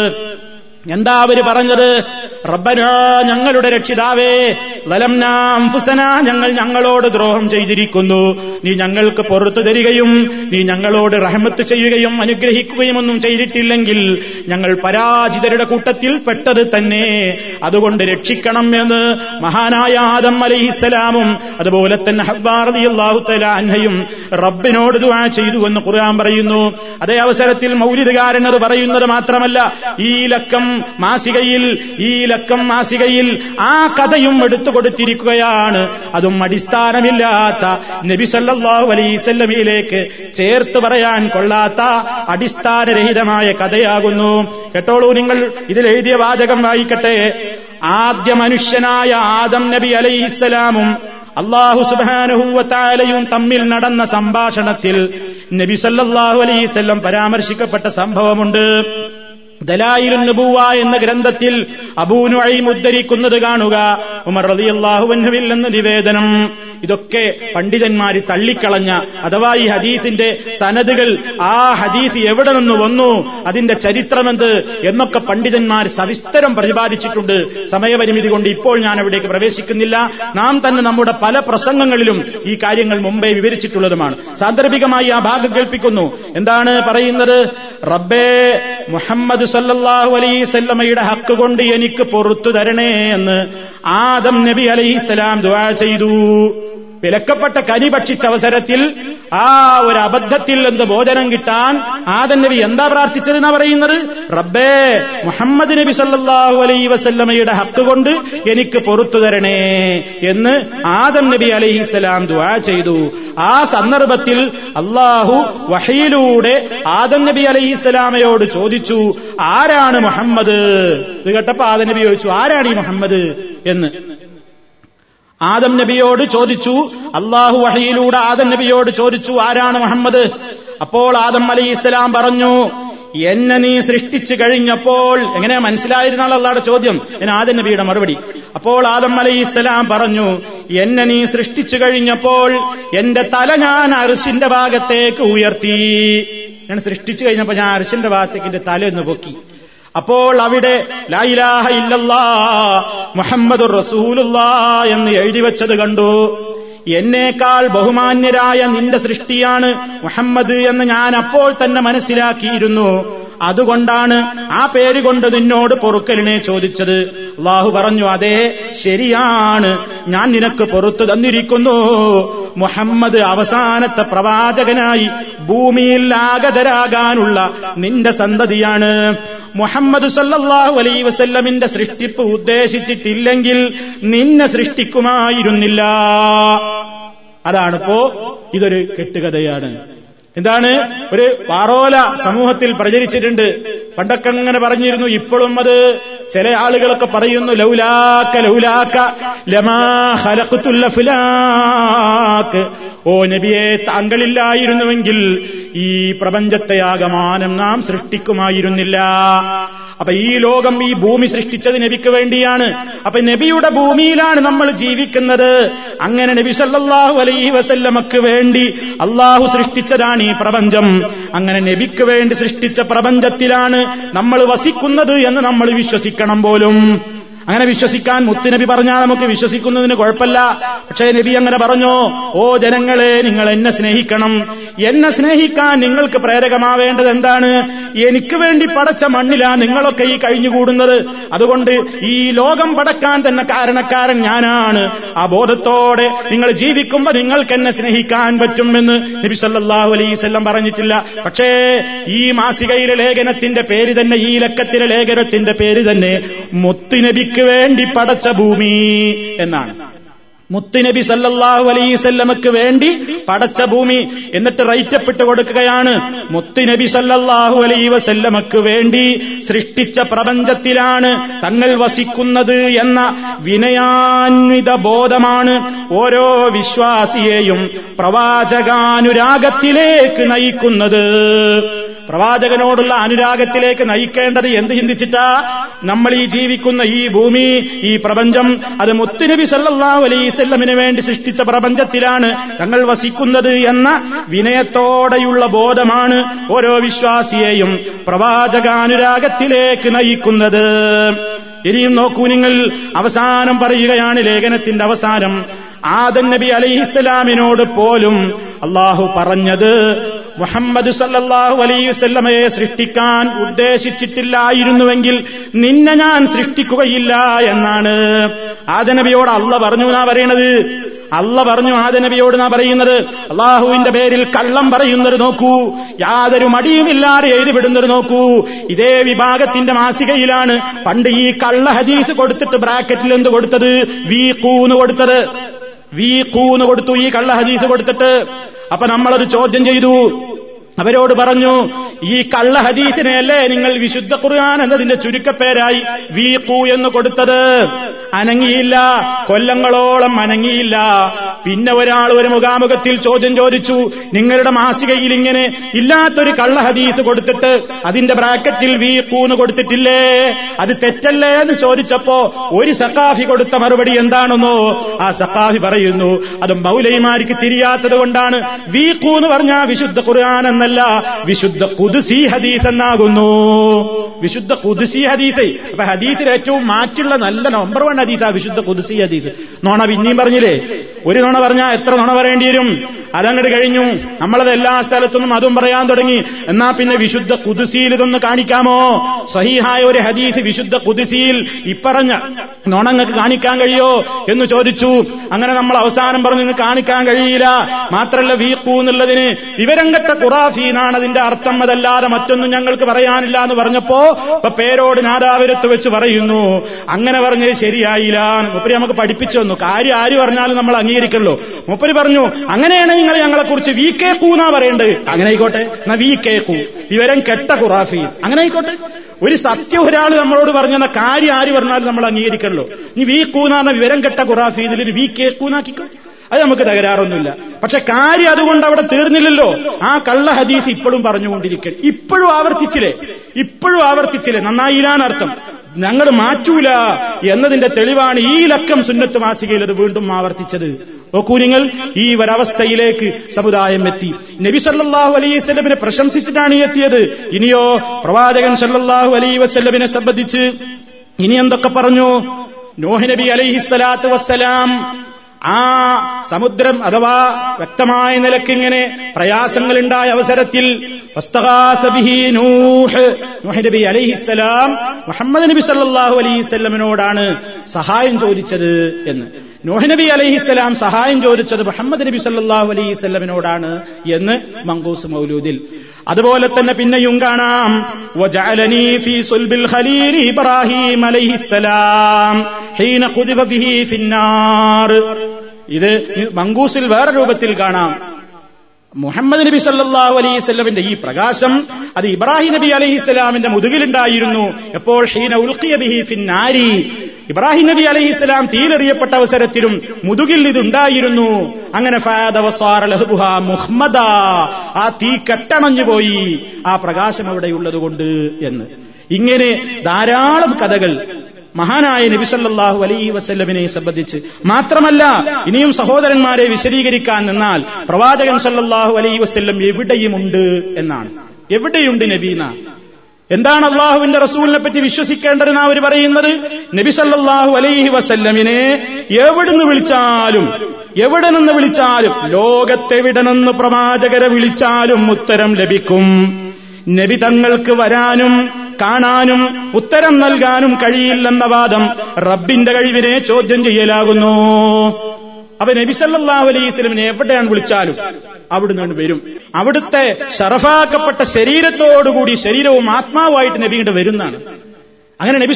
എന്താ അവർ പറഞ്ഞത്? റബ്ബനാ ഞങ്ങളുടെ രക്ഷിതാവേ ലലംനാംഫുസന ഞങ്ങൾ ഞങ്ങളോട് ദ്രോഹം ചെയ്തിരിക്കുന്നു. നീ ഞങ്ങൾക്ക് പുറത്തു തരികയും നീ ഞങ്ങളോട് റഹമത്ത് ചെയ്യുകയും അനുഗ്രഹിക്കുകയും ഒന്നും ചെയ്തിട്ടില്ലെങ്കിൽ ഞങ്ങൾ പരാജിതരുടെ കൂട്ടത്തിൽ പെട്ടത് തന്നെ. അതുകൊണ്ട് രക്ഷിക്കണം എന്ന് മഹാനായ ആദം അലഹിസലാമും അതുപോലെ തന്നെ ഹബ്ബാറതി അള്ളാഹു അൻഹയും റബ്ബിനോട് ദുആ ചെയ്തു എന്ന് ഖുർആൻ പറയുന്നു. അതേ അവസരത്തിൽ മൗലിദുകാരൻ അത് പറയുന്നത് മാത്രമല്ല ഈ ലക്കം മാസികയിൽ ഈ ലക്കം മാസികയിൽ ആ കഥയും എടുത്തു കൊടുത്തിരിക്കുകയാണ്. അതും അടിസ്ഥാനമില്ലാത്ത നബിസല്ലാഹു അലൈസല്ലമിയിലേക്ക് ചേർത്ത് പറയാൻ കൊള്ളാത്ത അടിസ്ഥാനരഹിതമായ കഥയാകുന്നു. കേട്ടോളൂ നിങ്ങൾ ഇതിൽ എഴുതിയ വാചകം വായിക്കട്ടെ. ആദ്യ മനുഷ്യനായ ആദം നബി അലൈഹിസ്സലാമും അള്ളാഹു സുബാനഹൂവത്താലയും തമ്മിൽ നടന്ന സംഭാഷണത്തിൽ നബി സല്ലല്ലാഹു അലൈവല്ലം പരാമർശിക്കപ്പെട്ട സംഭവമുണ്ട്. ദലായിലുൻ നബുവ എന്ന ഗ്രന്ഥത്തിൽ അബൂനുഴയും ഉദ്ധരിക്കുന്നത് കാണുക. ഉമർ റളിയല്ലാഹുവിൽ എന്ന നിവേദനം. ഇതൊക്കെ പണ്ഡിതന്മാർ തള്ളിക്കളഞ്ഞ അഥവാ ഈ ഹദീസിന്റെ സനദുകൾ ആ ഹദീസ് എവിടെ നിന്ന് വന്നു അതിന്റെ ചരിത്രമെന്ത് എന്നൊക്കെ പണ്ഡിതന്മാർ സവിസ്തരം പ്രതിപാദിച്ചിട്ടുണ്ട്. സമയപരിമിതി കൊണ്ട് ഇപ്പോൾ ഞാൻ അവിടേക്ക് പ്രവേശിക്കുന്നില്ല. നാം തന്നെ നമ്മുടെ പല പ്രസംഗങ്ങളിലും ഈ കാര്യങ്ങൾ മുമ്പേ വിവരിച്ചിട്ടുള്ളതുമാണ്. സാന്ദർഭികമായി ആ ഭാഗം കേൾപ്പിക്കുന്നു. എന്താണ് പറയുന്നത്? റബ്ബേ മുഹമ്മദ് സല്ലാഹു അലൈസല്ലമ്മയുടെ ഹക്ക് കൊണ്ട് എനിക്ക് പൊറത്തു തരണേ എന്ന് ആദം നബി അലൈഹിസ്സലാം ദുആ ചെയ്തു. വിലക്കപ്പെട്ട കനി ഭക്ഷിച്ച അവസരത്തിൽ ആ ഒരു അബദ്ധത്തിൽ എന്ത് ഭോജനം കിട്ടാൻ ആദൻ നബി എന്താ പ്രാർത്ഥിച്ചതെന്നാ പറയുന്നത്? റബ്ബേ മുഹമ്മദ് നബി സല്ലാഹു അലൈ വസല്ലമയുടെ ഹക്ക് കൊണ്ട് എനിക്ക് പൊറത്തു തരണേ എന്ന് ആദം നബി അലൈഹിസ്സലാം ദുആ ചെയ്തു. ആ സന്ദർഭത്തിൽ അള്ളാഹു വഹയിലൂടെ ആദം നബി അലൈഹിസ്സലാമയോട് ചോദിച്ചു ആരാണ് മുഹമ്മദ്? ഇത് കേട്ടപ്പോ ആദം നബി ചോദിച്ചു ആരാണ് ഈ മുഹമ്മദ്? എന്ന്. ആദം നബിയോട് ചോദിച്ചു അള്ളാഹു വഹയിലൂടെ ആദം നബിയോട് ചോദിച്ചു ആരാണ് മുഹമ്മദ്? അപ്പോൾ ആദം അലി ഇസ്ലാം പറഞ്ഞു എന്നെ നീ സൃഷ്ടിച്ചു കഴിഞ്ഞപ്പോൾ എങ്ങനെ മനസ്സിലായിരുന്നാൽ അള്ളാടെ ചോദ്യം. ഞാൻ ആദം നബിയുടെ മറുപടി. അപ്പോൾ ആദം അലൈഹി ഇസ്ലാം പറഞ്ഞു എന്നെ നീ സൃഷ്ടിച്ചു കഴിഞ്ഞപ്പോൾ എന്റെ തല ഞാൻ അരിശിന്റെ ഭാഗത്തേക്ക് ഉയർത്തി. ഞാൻ സൃഷ്ടിച്ചു കഴിഞ്ഞപ്പോ ഞാൻ അരിശിന്റെ ഭാഗത്തേക്ക് എന്റെ തല ഒന്ന് പൊക്കി. അപ്പോൾ അവിടെ മുഹമ്മദ് റസൂലുള്ള എന്ന് എഴുതി വെച്ചത് കണ്ടു. എന്നേക്കാൾ ബഹുമാന്യരായ നിന്റെ സൃഷ്ടിയാണ് മുഹമ്മദ് എന്ന് ഞാൻ അപ്പോൾ തന്നെ മനസ്സിലാക്കിയിരുന്നു. അതുകൊണ്ടാണ് ആ പേര് കൊണ്ട് നിന്നോട് പൊറുക്കലിനെ ചോദിച്ചത്. അള്ളാഹു പറഞ്ഞു അതെ ശരിയാണ്. ഞാൻ നിനക്ക് പൊറത്തു തന്നിരിക്കുന്നു. മുഹമ്മദ് അവസാനത്തെ പ്രവാചകനായി ഭൂമിയിൽ ആഗതരാകാനുള്ള നിന്റെ സന്തതിയാണ്. മുഹമ്മദ് സല്ലാഹു അലൈ വസല്ലമിന്റെ സൃഷ്ടിപ്പ് ഉദ്ദേശിച്ചിട്ടില്ലെങ്കിൽ നിന്നെ സൃഷ്ടിക്കുമായിരുന്നില്ല. അതാണിപ്പോ ഇതൊരു കെട്ടുകഥയാണ്. എന്താണ്? ഒരു പാറോല സമൂഹത്തിൽ പ്രചരിച്ചിട്ടുണ്ട്. പണ്ടൊക്കെ അങ്ങനെ പറഞ്ഞിരുന്നു ഇപ്പോഴും അത് ചില ആളുകളൊക്കെ പറയുന്നു ലൗലാക്ക ലൗലാക്ക ലമാ അഫ്ലാക്ക് ഓ നബിയെ താങ്കളില്ലായിരുന്നുവെങ്കിൽ ഈ പ്രപഞ്ചത്തെ ആകമാനം നാം സൃഷ്ടിക്കുമായിരുന്നില്ല. അപ്പൊ ഈ ലോകം ഈ ഭൂമി സൃഷ്ടിച്ചത് നബിക്ക് വേണ്ടിയാണ്. അപ്പൊ നബിയുടെ ഭൂമിയിലാണ് നമ്മൾ ജീവിക്കുന്നത്. അങ്ങനെ നബി സല്ലാഹു അലൈഹി വസല്ലമക്ക് വേണ്ടി അള്ളാഹു സൃഷ്ടിച്ചതാണ് ഈ പ്രപഞ്ചം. അങ്ങനെ നബിക്ക് വേണ്ടി സൃഷ്ടിച്ച പ്രപഞ്ചത്തിലാണ് നമ്മൾ വസിക്കുന്നത് എന്ന് നമ്മൾ വിശ്വസിക്കണം പോലും. അങ്ങനെ വിശ്വസിക്കാൻ മുത്തുനബി പറഞ്ഞാൽ നമുക്ക് വിശ്വസിക്കുന്നതിന് കുഴപ്പമില്ല. പക്ഷേ നബി അങ്ങനെ പറഞ്ഞു ഓ ജനങ്ങളെ നിങ്ങൾ എന്നെ സ്നേഹിക്കണം. എന്നെ സ്നേഹിക്കാൻ നിങ്ങൾക്ക് പ്രേരകമാവേണ്ടത് എന്താണ്? എനിക്ക് വേണ്ടി പടച്ച മണ്ണിലാ നിങ്ങളൊക്കെ ഈ കഴിഞ്ഞുകൂടുന്നത്. അതുകൊണ്ട് ഈ ലോകം പടക്കാൻ തന്നെ കാരണക്കാരൻ ഞാനാണ്. ആ ബോധത്തോടെ നിങ്ങൾ ജീവിക്കുമ്പോൾ നിങ്ങൾക്ക് എന്നെ സ്നേഹിക്കാൻ പറ്റുമെന്ന് നബി സല്ലാഹു അലൈവല്ലം പറഞ്ഞിട്ടില്ല. പക്ഷേ ഈ മാസികയിലെ ലേഖനത്തിന്റെ പേര് തന്നെ ഈ ലക്കത്തിലെ ലേഖനത്തിന്റെ പേര് തന്നെ മുത്തുനബിക്ക് വേണ്ടി പടച്ച ഭൂമി എന്നാണ്. മുത്തുനബി സല്ലല്ലാഹു അലൈസല്ലമക്ക് വേണ്ടി പടച്ച ഭൂമി എന്നിട്ട് റൈറ്റപ്പെട്ട് കൊടുക്കുകയാണ്. മുത്തുനബി സല്ലല്ലാഹു അലൈ വസല്ലമക്ക് വേണ്ടി സൃഷ്ടിച്ച പ്രപഞ്ചത്തിലാണ് തങ്ങൾ വസിക്കുന്നത് എന്ന വിനയാന്വിത ബോധമാണ് ഓരോ വിശ്വാസിയെയും പ്രവാചകാനുരാഗത്തിലേക്ക് നയിക്കുന്നത്. പ്രവാചകനോടുള്ള അനുരാഗത്തിലേക്ക് നയിക്കേണ്ടത് എന്ത് ചിന്തിച്ചിട്ടാ? നമ്മൾ ഈ ജീവിക്കുന്ന ഈ ഭൂമി ഈ പ്രപഞ്ചം അത് മുത്തുനബി സല്ലല്ലാഹു അലൈസല്ലമിന് വേണ്ടി സൃഷ്ടിച്ച പ്രപഞ്ചത്തിലാണ് തങ്ങൾ വസിക്കുന്നത് എന്ന വിനയത്തോടെയുള്ള ബോധമാണ് ഓരോ വിശ്വാസിയെയും പ്രവാചകാനുരാഗത്തിലേക്ക് നയിക്കുന്നത്. ഇനിയും നോക്കൂ നിങ്ങൾ അവസാനം പറയുകയാണ് ലേഖനത്തിന്റെ അവസാനം. ആദൻ നബി അലൈഹിസ്സലാമിനോട് പോലും അള്ളാഹു പറഞ്ഞത് മുഹമ്മദ് സല്ലാഹു അലൈഹി വസല്ലമയെ സൃഷ്ടിക്കാൻ ഉദ്ദേശിച്ചിട്ടില്ലായിരുന്നുവെങ്കിൽ നിന്നെ ഞാൻ സൃഷ്ടിക്കുകയില്ല എന്നാണ്. ആദനബിയോട് അല്ല പറഞ്ഞു എന്നാ പറയണത്? അല്ല പറഞ്ഞു ആദനബിയോട് നാ പറയുന്നത്? അള്ളാഹുവിന്റെ പേരിൽ കള്ളം പറയുന്നത് നോക്കൂ. യാതൊരു മടിയുമില്ലാതെ എഴുതിവിടുന്നത് നോക്കൂ. ഇതേ വിഭാഗത്തിന്റെ മാസികയിലാണ് പണ്ട് ഈ കള്ള ഹദീസ് കൊടുത്തിട്ട് ബ്രാക്കറ്റിൽ എന്ത് കൊടുത്തത്? വി കൂന്ന് കൊടുത്തത്. വി കൂന്ന് കൊടുത്തു ഈ കള്ള ഹദീസ് കൊടുത്തിട്ട്. അപ്പൊ നമ്മളൊരു ചോദ്യം ചെയ്തു അവരോട് പറഞ്ഞു ഈ കള്ള ഹദീസിനെയല്ലേ നിങ്ങൾ വിശുദ്ധ ഖുർആൻ എന്നതിന്റെ ചുരുക്കപ്പേരായി വീഖു എന്ന് കൊടുത്തത്? അനങ്ങിയില്ല കൊല്ലങ്ങളോളം അനങ്ങിയില്ല. പിന്നെ ഒരാൾ ഒരു മുഖാമുഖത്തിൽ ചോദ്യം ചോദിച്ചു നിങ്ങളുടെ മാസികയിൽ ഇങ്ങനെ ഇല്ലാത്തൊരു കള്ള ഹദീസ് കൊടുത്തിട്ട് അതിന്റെ ബ്രാക്കറ്റിൽ വീഖു എന്ന് കൊടുത്തിട്ടില്ലേ? അത് തെറ്റല്ലേ? എന്ന് ചോദിച്ചപ്പോ ഒരു സക്കാഫി കൊടുത്ത മറുപടി എന്താണെന്നോ ആ സക്കാഫി പറയുന്നു അത് മൗലൈമാർക്ക് തിരിയാത്തത് കൊണ്ടാണ്. വീഖു എന്ന് പറഞ്ഞ വിശുദ്ധ ഖുർആൻ എന്നല്ല വിശുദ്ധ കുദുസി ഹദീസ് എന്നാകുന്നു. വിശുദ്ധ കുദുസി ഹദീസ് അപ്പൊ ഹദീസിൽ ഏറ്റവും മാറ്റുള്ള നല്ല നമ്പർ വൺ ഹദീസാ വിശുദ്ധ കുദുസി ഹദീസ്. നോണ പിന്നെയും പറഞ്ഞില്ലേ? ഒരു നോണ പറഞ്ഞാ എത്ര നോണ പറയേണ്ടി വരും? അതങ്ങോട്ട് കഴിഞ്ഞു. നമ്മളത് എല്ലാ സ്ഥലത്തുനിന്നും അതും പറയാൻ തുടങ്ങി. എന്നാ പിന്നെ വിശുദ്ധ കുതിസിയിൽ ഇതൊന്ന് കാണിക്കാമോ? സഹിഹായ ഒരു ഹദീസ് വിശുദ്ധ കുതിസിയിൽ ഇപ്പറഞ്ഞ നോണങ്ങൾക്ക് കാണിക്കാൻ കഴിയോ എന്ന് ചോദിച്ചു. അങ്ങനെ നമ്മൾ അവസാനം പറഞ്ഞു നിങ്ങൾക്ക് കാണിക്കാൻ കഴിയില്ല. മാത്രല്ല വീക്കൂ എന്നുള്ളതിന് വിവരം കെട്ട ഖുറാഫീനാണ് അതിന്റെ അർത്ഥം. അതല്ലാതെ മറ്റൊന്നും ഞങ്ങൾക്ക് പറയാനില്ല എന്ന് പറഞ്ഞപ്പോ ഇപ്പൊ പേരോട് നാദാപുരത്ത് വെച്ച് പറയുന്നു. അങ്ങനെ പറഞ്ഞത് ശരിയായില്ല മുപ്പരി നമുക്ക് പഠിപ്പിച്ചു തന്നു. കാര്യം ആര് പറഞ്ഞാലും നമ്മൾ അംഗീകരിക്കണല്ലോ മുപ്പരി പറഞ്ഞു അങ്ങനെയാണ് നിങ്ങൾ ഞങ്ങളെ കുറിച്ച് വി കെ കൂന്നാ പറയേണ്ടത് അങ്ങനെ ആയിക്കോട്ടെ. എന്നാ വി കെ കൂ. വിവരം കെട്ട ഖുറാഫി. അങ്ങനെ ആയിക്കോട്ടെ. ഒരു സത്യം ഒരാൾ നമ്മളോട് പറഞ്ഞെന്ന കാര്യം ആര് പറഞ്ഞാലും നമ്മൾ അംഗീകരിക്കണല്ലോ. നീ വി കൂന്നാന്ന വിവരം കെട്ട ഖുറാഫി ഇതിൽ വി കെ കൂന്നാക്കിക്കോ അത് നമുക്ക് തകരാറൊന്നുമില്ല. പക്ഷെ കാര്യം അതുകൊണ്ട് അവിടെ തീർന്നില്ലല്ലോ. ആ കള്ള ഹദീസ് ഇപ്പോഴും പറഞ്ഞുകൊണ്ടിരിക്കൽ ഇപ്പോഴും ആവർത്തിച്ചില്ലേ? ഇപ്പോഴും ആവർത്തിച്ചില്ലേ? നന്നായില്ലാന്ന് അർത്ഥം. ഞങ്ങൾ മാറ്റൂല. എന്നതിന്റെ തെളിവാണ് ഈ ലക്കം സുന്നത്ത് മാസികയിൽ അത് വീണ്ടും ആവർത്തിച്ചത്. നോക്കൂ നിങ്ങൾ ഈ ഒരവസ്ഥയിലേക്ക് സമുദായം എത്തി. നബി സല്ലാഹു അലൈഹി വസ്ലമിനെ പ്രശംസിച്ചിട്ടാണ് എത്തിയത്. ഇനിയോ പ്രവാചകൻ സല്ലാഹു അലൈഹി വസ്ലമിനെ സംബന്ധിച്ച് ഇനി എന്തൊക്കെ പറഞ്ഞു? നോഹ് നബി അലൈഹിസ്സലാത്തു വസ്സലാം ആ സമുദ്രം അഥവാ വ്യക്തമായ നിലയ്ക്ക് ഇങ്ങനെ പ്രയാസങ്ങളുണ്ടായ അവസരത്തിൽ നബി അലൈഹിസ്സലാം മുഹമ്മദ് നബി സല്ലാഹു അലൈഹിസ്ലമിനോടാണ് സഹായം ചോദിച്ചത് എന്ന്. നബി അലഹിസ്സലാം സഹായം ചോദിച്ചത് മുഹമ്മദ് നബി സല്ലാഹു അലൈഹിസ്ലമിനോടാണ് എന്ന് മങ്കൂസ് മൗലൂദിൽ. അതുപോലെ തന്നെ പിന്നെയും കാണാം. ഇബ്രാഹിം ഹീന ഫിന്നാർ. ഇത് മങ്കൂസിൽ വേറെ രൂപത്തിൽ കാണാം. മുഹമ്മദ് നബി സല്ലാഹു അലൈഹി സ്വലമിന്റെ ഈ പ്രകാശം അത് ഇബ്രാഹിം നബി അലൈഹി സ്വലാമിന്റെ മുതുകിലുണ്ടായിരുന്നു. എപ്പോൾ ഹീന ബിഹി ഫിന്നാരി ഇബ്രാഹിം നബി അലൈഹി സ്വലാം തീരെറിയപ്പെട്ട അവസരത്തിലും മുതുകിൽ ഇതുണ്ടായിരുന്നു. അങ്ങനെ മുഹമ്മദ ആ തീ കെട്ടണഞ്ഞു പോയി. ആ പ്രകാശം അവിടെയുള്ളത് കൊണ്ട് എന്ന്. ഇങ്ങനെ ധാരാളം കഥകൾ മഹാനായ നബിസല്ലാഹു അലൈഹി വസല്ലമിനെ സംബന്ധിച്ച് മാത്രമല്ല ഇനിയും സഹോദരന്മാരെ വിശദീകരിക്കാൻ നിന്നാൽ പ്രവാചകൻ സല്ലാഹു അലൈഹി വസല്ലം എവിടെയുമുണ്ട് എന്നാണ്. എവിടെയുണ്ട് നബീന എന്താണ് അള്ളാഹുവിന്റെ റസൂലിനെ പറ്റി വിശ്വസിക്കേണ്ടതെന്ന് അവർ പറയുന്നത്? നബി സല്ലല്ലാഹു അലൈഹി വസല്ലമിനെ എവിടുന്ന് വിളിച്ചാലും എവിടെ നിന്ന് വിളിച്ചാലും ലോകത്തെവിടെ നിന്ന് പ്രവാചകരെ വിളിച്ചാലും ഉത്തരം ലഭിക്കും. നബി തങ്ങൾക്ക് വരാനും കാണാനും ഉത്തരം നൽകാനും കഴിയില്ലെന്ന വാദം റബ്ബിന്റെ കഴിവിനെ ചോദ്യം ചെയ്യലാകുന്നു. അവൻ നബി സല്ലല്ലാഹു അലൈഹി സ്വലമിനെ എവിടെയാണ് വിളിച്ചാലും അവിടുന്ന് വരും. അവിടുത്തെ ഷറഫാക്കപ്പെട്ട ശരീരത്തോടുകൂടി ശരീരവും ആത്മാവുമായിട്ട് നബിയുടെ വരുന്നതാണ്. അങ്ങനെ നബി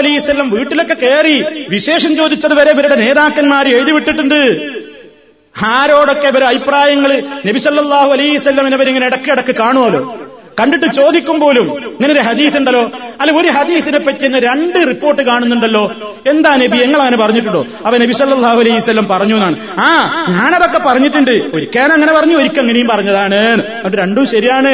അലൈഹി സ്വലം വീട്ടിലൊക്കെ കയറി വിശേഷം ചോദിച്ചത് വരെ ഇവരുടെ നേതാക്കന്മാർ എഴുതിവിട്ടിട്ടുണ്ട് ആരോടൊക്കെ ഇവരെ അഭിപ്രായങ്ങൾ നബി സല്ലല്ലാഹു അലൈഹി സ്വലമിനെ ഇവരിങ്ങനെ ഇടയ്ക്കിടക്ക് കാണുമല്ലോ. കണ്ടിട്ട് ചോദിക്കും പോലും ഇങ്ങനെ ഒരു ഹദീസ് ഉണ്ടല്ലോ? അല്ല ഒരു ഹദീസിനെ പറ്റി രണ്ട് റിപ്പോർട്ട് കാണുന്നുണ്ടല്ലോ. എന്താ നബി? ഞങ്ങൾ അങ്ങനെ പറഞ്ഞിട്ടുണ്ടോ? അവ നബി സല്ലല്ലാഹു അലൈഹി വസല്ലം പറഞ്ഞു എന്നാണ്. ആ ഞാനതൊക്കെ പറഞ്ഞിട്ടുണ്ട്. ഒരിക്കാൻ അങ്ങനെ പറഞ്ഞു ഒരിക്കൽ അങ്ങനെയും പറഞ്ഞതാണ്. അത് രണ്ടും ശരിയാണ്.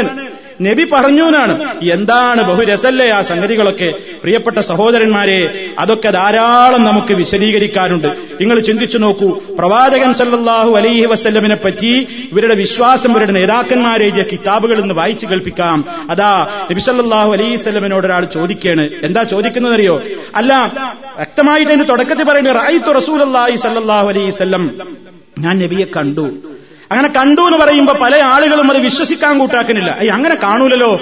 നബി പറഞ്ഞു എന്നാണ്. എന്താണ് ബഹുരസല്ലേ ആ സംഗതികളൊക്കെ? പ്രിയപ്പെട്ട സഹോദരന്മാരെ അതൊക്കെ ധാരാളം നമുക്ക് വിശദീകരിക്കാറുണ്ട് നിങ്ങൾ ചിന്തിച്ചു നോക്കൂ പ്രവാചകൻ സല്ലാഹു അലൈഹി വസ്ല്ലമിനെ പറ്റി ഇവരുടെ വിശ്വാസം ഇവരുടെ നേതാക്കന്മാരെ കിതാബുകൾ ഇന്ന് വായിച്ചു കേൾപ്പിക്കാം. അതാ നബി സല്ലാഹു അലൈഹി സ്വല്ലമിനോട് ഒരാൾ ചോദിക്കുകയാണ്. എന്താ ചോദിക്കുന്നത് അറിയോ അല്ല വ്യക്തമായിട്ട് അതിന്റെ തുടക്കത്തിൽ പറയുന്നത് റായിത്തു റസൂലി സല്ലല്ലാഹു അലൈഹി വസല്ലം. ഞാൻ നബിയെ കണ്ടു. അങ്ങനെ കണ്ടു എന്ന് പറയുമ്പോ പല ആളുകളും അത് വിശ്വസിക്കാൻ കൂട്ടാക്കുന്നില്ല. അയ്യ അങ്ങനെ കാണൂലല്ലോ.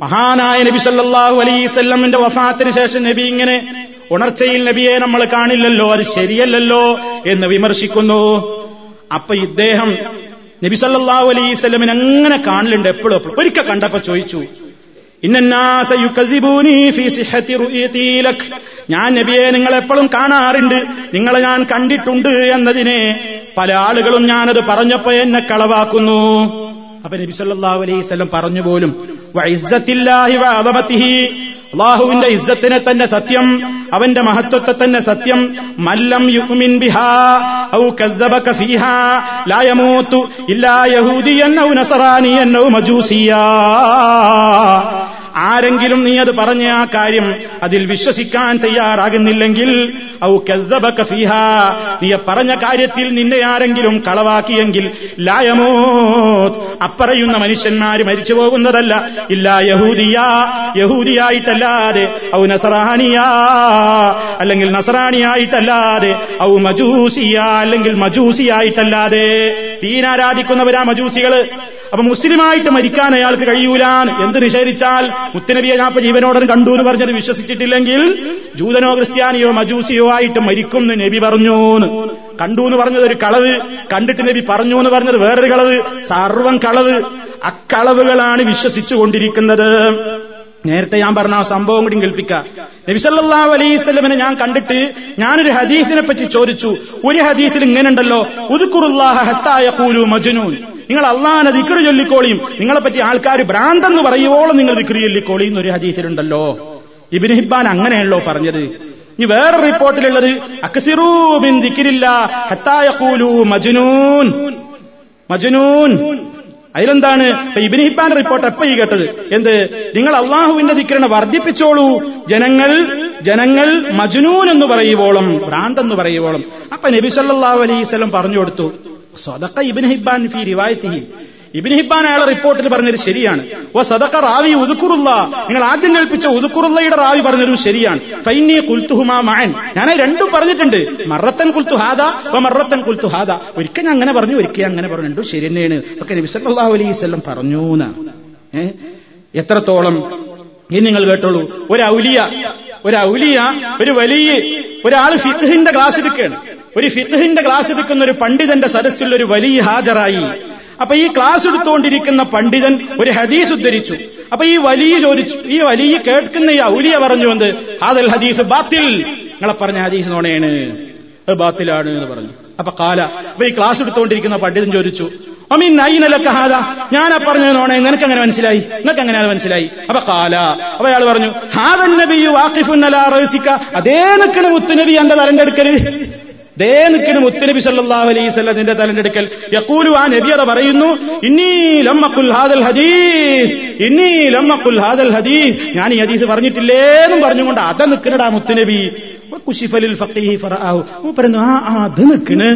മഹാനായ നബി സല്ലാഹു അലൈസല്ലമിന്റെ വഫാത്തിന് ശേഷം നബി ഇങ്ങനെ ഉണർച്ചയിൽ നബിയെ നമ്മൾ കാണില്ലല്ലോ അത് ശരിയല്ലല്ലോ എന്ന് വിമർശിക്കുന്നു. അപ്പൊ ഇദ്ദേഹം നബി സല്ലാഹു അലൈസല്ലമിനെ അങ്ങനെ കാണലുണ്ട് എപ്പോഴും എപ്പോഴും. ഒരിക്കൽ കണ്ടപ്പോ ചോദിച്ചു ഞാൻ നബിയെ നിങ്ങൾ എപ്പോഴും കാണാറുണ്ട് നിങ്ങളെ ഞാൻ കണ്ടിട്ടുണ്ട് എന്നതിനെ പല ആളുകളും ഞാനത് പറഞ്ഞപ്പോ എന്നെ കളവാക്കുന്നു. അപ്പൊ നബി സല്ലാഹു അലൈവല്ലം പറഞ്ഞു പോലും അള്ളാഹുവിന്റെ ഇസ്സത്തിനെ തന്നെ സത്യം അവന്റെ മഹത്വത്തെ തന്നെ സത്യം. മല്ലം യമൂതു ഇല്ലാ യഹൂദിയൻ ഔ നസറാനിയൻ ഔ മജൂസിയാ. ആരെങ്കിലും നീ അത് പറഞ്ഞ ആ കാര്യം അതിൽ വിശ്വസിക്കാൻ തയ്യാറാകുന്നില്ലെങ്കിൽ ഔ കദ്ദബക നീ പറഞ്ഞ കാര്യത്തിൽ നിന്നെ ആരെങ്കിലും കളവാക്കിയെങ്കിൽ ലായമോത് അപ്പറയുന്ന മനുഷ്യന്മാര് മരിച്ചു പോകുന്നതല്ല. ഇല്ല യഹൂദിയ യഹൂദിയായിട്ടല്ലാതെ ഔ നസറാണിയാ അല്ലെങ്കിൽ നസറാണിയായിട്ടല്ലാതെ ഔ മജൂസിയ അല്ലെങ്കിൽ മജൂസിയായിട്ടല്ലാതെ. തീനാരാധിക്കുന്നവരാ മജൂസികൾ. അപ്പൊ മുസ്ലിമായിട്ട് മരിക്കാൻ അയാൾക്ക് കഴിയൂലാൻ. എന്ത് നിഷേധിച്ചാൽ? മുത്തനബിയെ ഞാൻ ഇപ്പൊ ജീവനോടൻ കണ്ടു എന്ന് പറഞ്ഞത് വിശ്വസിച്ചിട്ടില്ലെങ്കിൽ ജൂതനോ ക്രിസ്ത്യാനിയോ മജൂസിയോ ആയിട്ട് മരിക്കും എന്ന് നബി പറഞ്ഞു കണ്ടു എന്ന് പറഞ്ഞത് ഒരു കളവ്. കണ്ടിട്ട് നബി പറഞ്ഞു എന്ന് പറഞ്ഞത് വേറൊരു കളവ്. സർവം കളവ്. അക്കളവുകളാണ് വിശ്വസിച്ചുകൊണ്ടിരിക്കുന്നത്. നേരത്തെ ഞാൻ പറഞ്ഞ ആ സംഭവം കൂടി കേൾപ്പിക്കാം. നബിസല്ലാ അലൈസ്ലമിനെ ഞാൻ കണ്ടിട്ട് ഞാനൊരു ഹദീസിനെ പറ്റി ചോദിച്ചു. ഒരു ഹദീസിൽ ഇങ്ങനെ ഉണ്ടല്ലോ ഉദുക്കുറുല്ലാഹത്തായ പൂലു മജുനൂൻ. നിങ്ങൾ അള്ളാഹാനെ ദിക്രി ചൊല്ലിക്കോളിയും. നിങ്ങളെ പറ്റി ആൾക്കാർ ഭ്രാന്തെന്ന് പറയുവോളം നിങ്ങൾ ദിക്രി ചൊല്ലിക്കോളിയും എന്നൊരു ഹദീസിലുണ്ടല്ലോ. ഇബിൻ ഹിബാൻ അങ്ങനെയല്ലോ പറഞ്ഞത്. ഇനി വേറെ റിപ്പോർട്ടിലുള്ളത് അക്സിറൂബിൻ ദിക്കിരില്ല ഹത്തായൂലു മജുനൂൻ. മജുനൂൻ. അതിലെന്താണ്? ഇബിൻ ഹിബാന്റെ റിപ്പോർട്ട് എപ്പ ഈ കേട്ടത്? എന്ത്? നിങ്ങൾ അള്ളാഹുവിന്റെ ദിക്കരണ വർദ്ധിപ്പിച്ചോളൂ. ജനങ്ങൾ ജനങ്ങൾ മജുനൂൻ എന്ന് പറയുവോളം ഭ്രാന്തെന്ന് പറയുവോളം. അപ്പൊ നബി സല്ലല്ലാഹു അലൈഹി സ്വലം പറഞ്ഞു കൊടുത്തു. സദക്ക ഇബിൻ ഹിബാൻ ഫി റിവായത്തിഹി. ഇബിൻ ഹിബാൻ അയാളെ റിപ്പോർട്ടിൽ പറഞ്ഞത് ശരിയാണ്. ഓ സദക്ക റാവി ഉദുക്കുറുള്ള നിങ്ങൾ ആദ്യം കൽപ്പിച്ച ഉദുക്കുറുള്ളയുടെ റാവി പറഞ്ഞതും ശരിയാണ്. ഫൈനി കുൽത്തുഹുമാ മഅൻ. ഞാൻ രണ്ടും പറഞ്ഞിട്ടുണ്ട്. മറത്തൻ കുൽത്തു ഹാദ ഓ മറത്തൻ കുൽത്തു ഹാദ. ഒരിക്കൽ ഞാൻ അങ്ങനെ പറഞ്ഞു ഒരിക്കൽ അങ്ങനെ പറഞ്ഞു. രണ്ടും ശരി തന്നെയാണ്. ഒക്കെ നബി സല്ലല്ലാഹു അലൈഹി വസല്ലം പറഞ്ഞു എത്രത്തോളം ഇനി നിങ്ങൾ കേട്ടോളൂ. ഒരു ഔലിയ ഒരു ഔലിയ ഒരു വലിയ ഒരാൾ ഫിഖിന്റെ ക്ലാസ് എടുക്കുകയാണ്. ഒരു ഫിഖ്ഹിന്റെ ക്ലാസ് എടുക്കുന്ന ഒരു പണ്ഡിതന്റെ സദസ്സിൽ ഒരു വലിയ ഹാജരായി. അപ്പൊ ഈ ക്ലാസ് എടുത്തുകൊണ്ടിരിക്കുന്ന പണ്ഡിതൻ ഒരു ഹദീസ് ഉദ്ധരിച്ചു. അപ്പൊ ഈ വലിയ ചോദിച്ചു ഈ വലിയ കേൾക്കുന്ന ഈ ഔലിയ പറഞ്ഞുകൊണ്ട് ഹാദൽ ഹദീസ് ബാത്തിൽ. നിങ്ങളെ പറഞ്ഞ ഹദീസ് നോണേണ്. അത് ബാത്തിലാണ് എന്ന് പറഞ്ഞു. അപ്പൊ കാല അപ്പൊ ഈ ക്ലാസ് എടുത്തുകൊണ്ടിരിക്കുന്ന പണ്ഡിതൻ ചോദിച്ചു അമീൻ നൈനലൊക്കെ ഹാദ? ഞാൻ പറഞ്ഞത് നോണേ നിനക്ക് അങ്ങനെ മനസ്സിലായി? നിനക്ക് അങ്ങനെ മനസ്സിലായി? അപ്പൊ കാല അപ്പൊ അയാൾ പറഞ്ഞു ഹാദൻ നബിയു വാഖിഫുൻ അലാ റഹ്സിക. അതേ നിക്കണ മുത്തുനബി എന്റെ തലന്റെ അടുക്കൽ. ദേ നിൽക്കുന്ന മുത്തനബി സല്ലാഹു അലൈസ് വസല്ലം നിന്റെ തലന്റെ അടുക്കൽ. യഖൂലു ആ നബി അത് പറയുന്നു ഇന്നീ ഹാദൽ ഹദീസ് ഇന്നീ ഹാദൽ ഹദീസ്. ഞാൻ ഈ ഹദീസ് പറഞ്ഞിട്ടില്ലേന്നും പറഞ്ഞുകൊണ്ട് അത നിൽക്കണടാ മുത്തനബി. കുശിഫലിൽ ഫഖീഹി ഫറആഹു മൂപ്പരുന്നു ആ ആ അത് നിൽക്കണ്.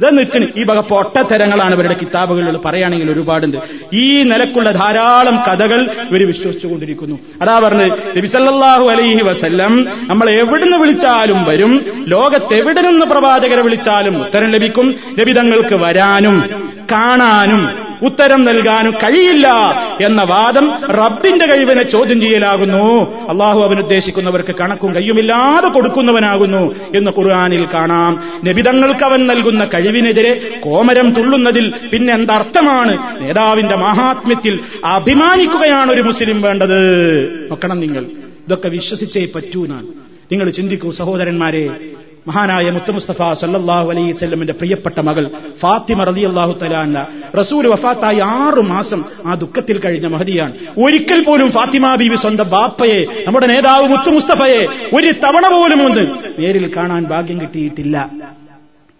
ഇത് നിൽക്കണ് ഈ വക പൊട്ടത്തരങ്ങളാണ് ഇവരുടെ കിതാബുകളിൽ പറയുകയാണെങ്കിൽ ഒരുപാടുണ്ട്. ഈ നിലക്കുള്ള ധാരാളം കഥകൾ ഇവർ വിശ്വസിച്ചുകൊണ്ടിരിക്കുന്നു. അതാ പറഞ്ഞ് നബിസല്ലാഹു അലൈഹി വസല്ലം നമ്മൾ എവിടുന്ന് വിളിച്ചാലും വരും. ലോകത്ത് എവിടെ നിന്ന് പ്രവാചകരെ വിളിച്ചാലും ഉത്തരം ലഭിക്കും. ലഭിതങ്ങൾക്ക് വരാനും കാണാനും ഉത്തരം നൽകാനും കഴിയില്ല എന്ന വാദം റബ്ബിന്റെ കഴിവിനെ ചോദ്യം ചെയ്യലാകുന്നു. അള്ളാഹു അവനുദ്ദേശിക്കുന്നവർക്ക് കണക്കും കയ്യുമില്ലാതെ കൊടുക്കുന്നവനാകുന്നു എന്ന് ഖുർആാനിൽ കാണാം. നബിതങ്ങൾക്ക് അവൻ നൽകുന്ന കഴിവിനെതിരെ കോമരം തുള്ളുന്നതിൽ പിന്നെ എന്തർത്ഥമാണ് നേതാവിന്റെ മഹാത്മ്യത്തിൽ അഭിമാനിക്കുകയാണ് ഒരു മുസ്ലിം വേണ്ടത്. നോക്കണം നിങ്ങൾ. ഇതൊക്കെ വിശ്വസിച്ചേ പറ്റൂ ഞാൻ. നിങ്ങൾ ചിന്തിക്കൂ സഹോദരന്മാരെ മഹാനായ മുത്തമുസ്തഫ സല്ലല്ലാഹു അലൈഹി പ്രിയപ്പെട്ട മകൾ ഫാത്തിമ അള്ളാഹു തലാന റസൂൽ വഫാത്തായി ആറു മാസം ആ ദുഃഖത്തിൽ കഴിഞ്ഞ മഹതിയാണ്. ഒരിക്കൽ പോലും ഫാത്തിമ ബീവി സ്വന്തം ബാപ്പയെ നമ്മുടെ നേതാവ് മുത്തുമുസ്തഫയെ ഒരു തവണ പോലും ഒന്ന് നേരിൽ കാണാൻ ഭാഗ്യം കിട്ടിയിട്ടില്ല.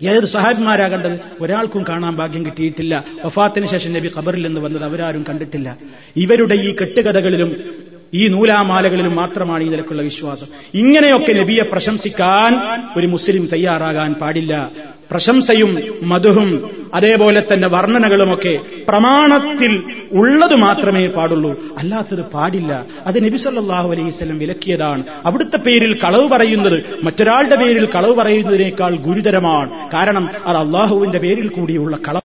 ഏത് സഹാബിമാരാ കണ്ടത്? ഒരാൾക്കും കാണാൻ ഭാഗ്യം കിട്ടിയിട്ടില്ല. വഫാത്തിന് ശേഷം നബി ഖബറിൽ നിന്ന് വന്നത് അവരാരും കണ്ടിട്ടില്ല. ഇവരുടെ ഈ കെട്ടുകഥകളിലും ഈ നൂലാമാലകളിൽ മാത്രമാണ് ഈ നിലക്കുള്ള വിശ്വാസം. ഇങ്ങനെയൊക്കെ നബിയെ പ്രശംസിക്കാൻ ഒരു മുസ്ലിം തയ്യാറാകാൻ പാടില്ല. പ്രശംസയും മധുഹും അതേപോലെ തന്നെ വർണനകളുമൊക്കെ പ്രമാണത്തിൽ ഉള്ളത് മാത്രമേ പാടുള്ളൂ. അല്ലാത്തത് പാടില്ല. അത് നബി സല്ലാഹു അലൈഹി വസല്ലം വിലക്കിയതാണ്. അവിടുത്തെ പേരിൽ കളവ് പറയുന്നത് മറ്റൊരാളുടെ പേരിൽ കളവ് പറയുന്നതിനേക്കാൾ ഗുരുതരമാണ്. കാരണം അത് അള്ളാഹുവിന്റെ പേരിൽ കൂടിയുള്ള കളവ്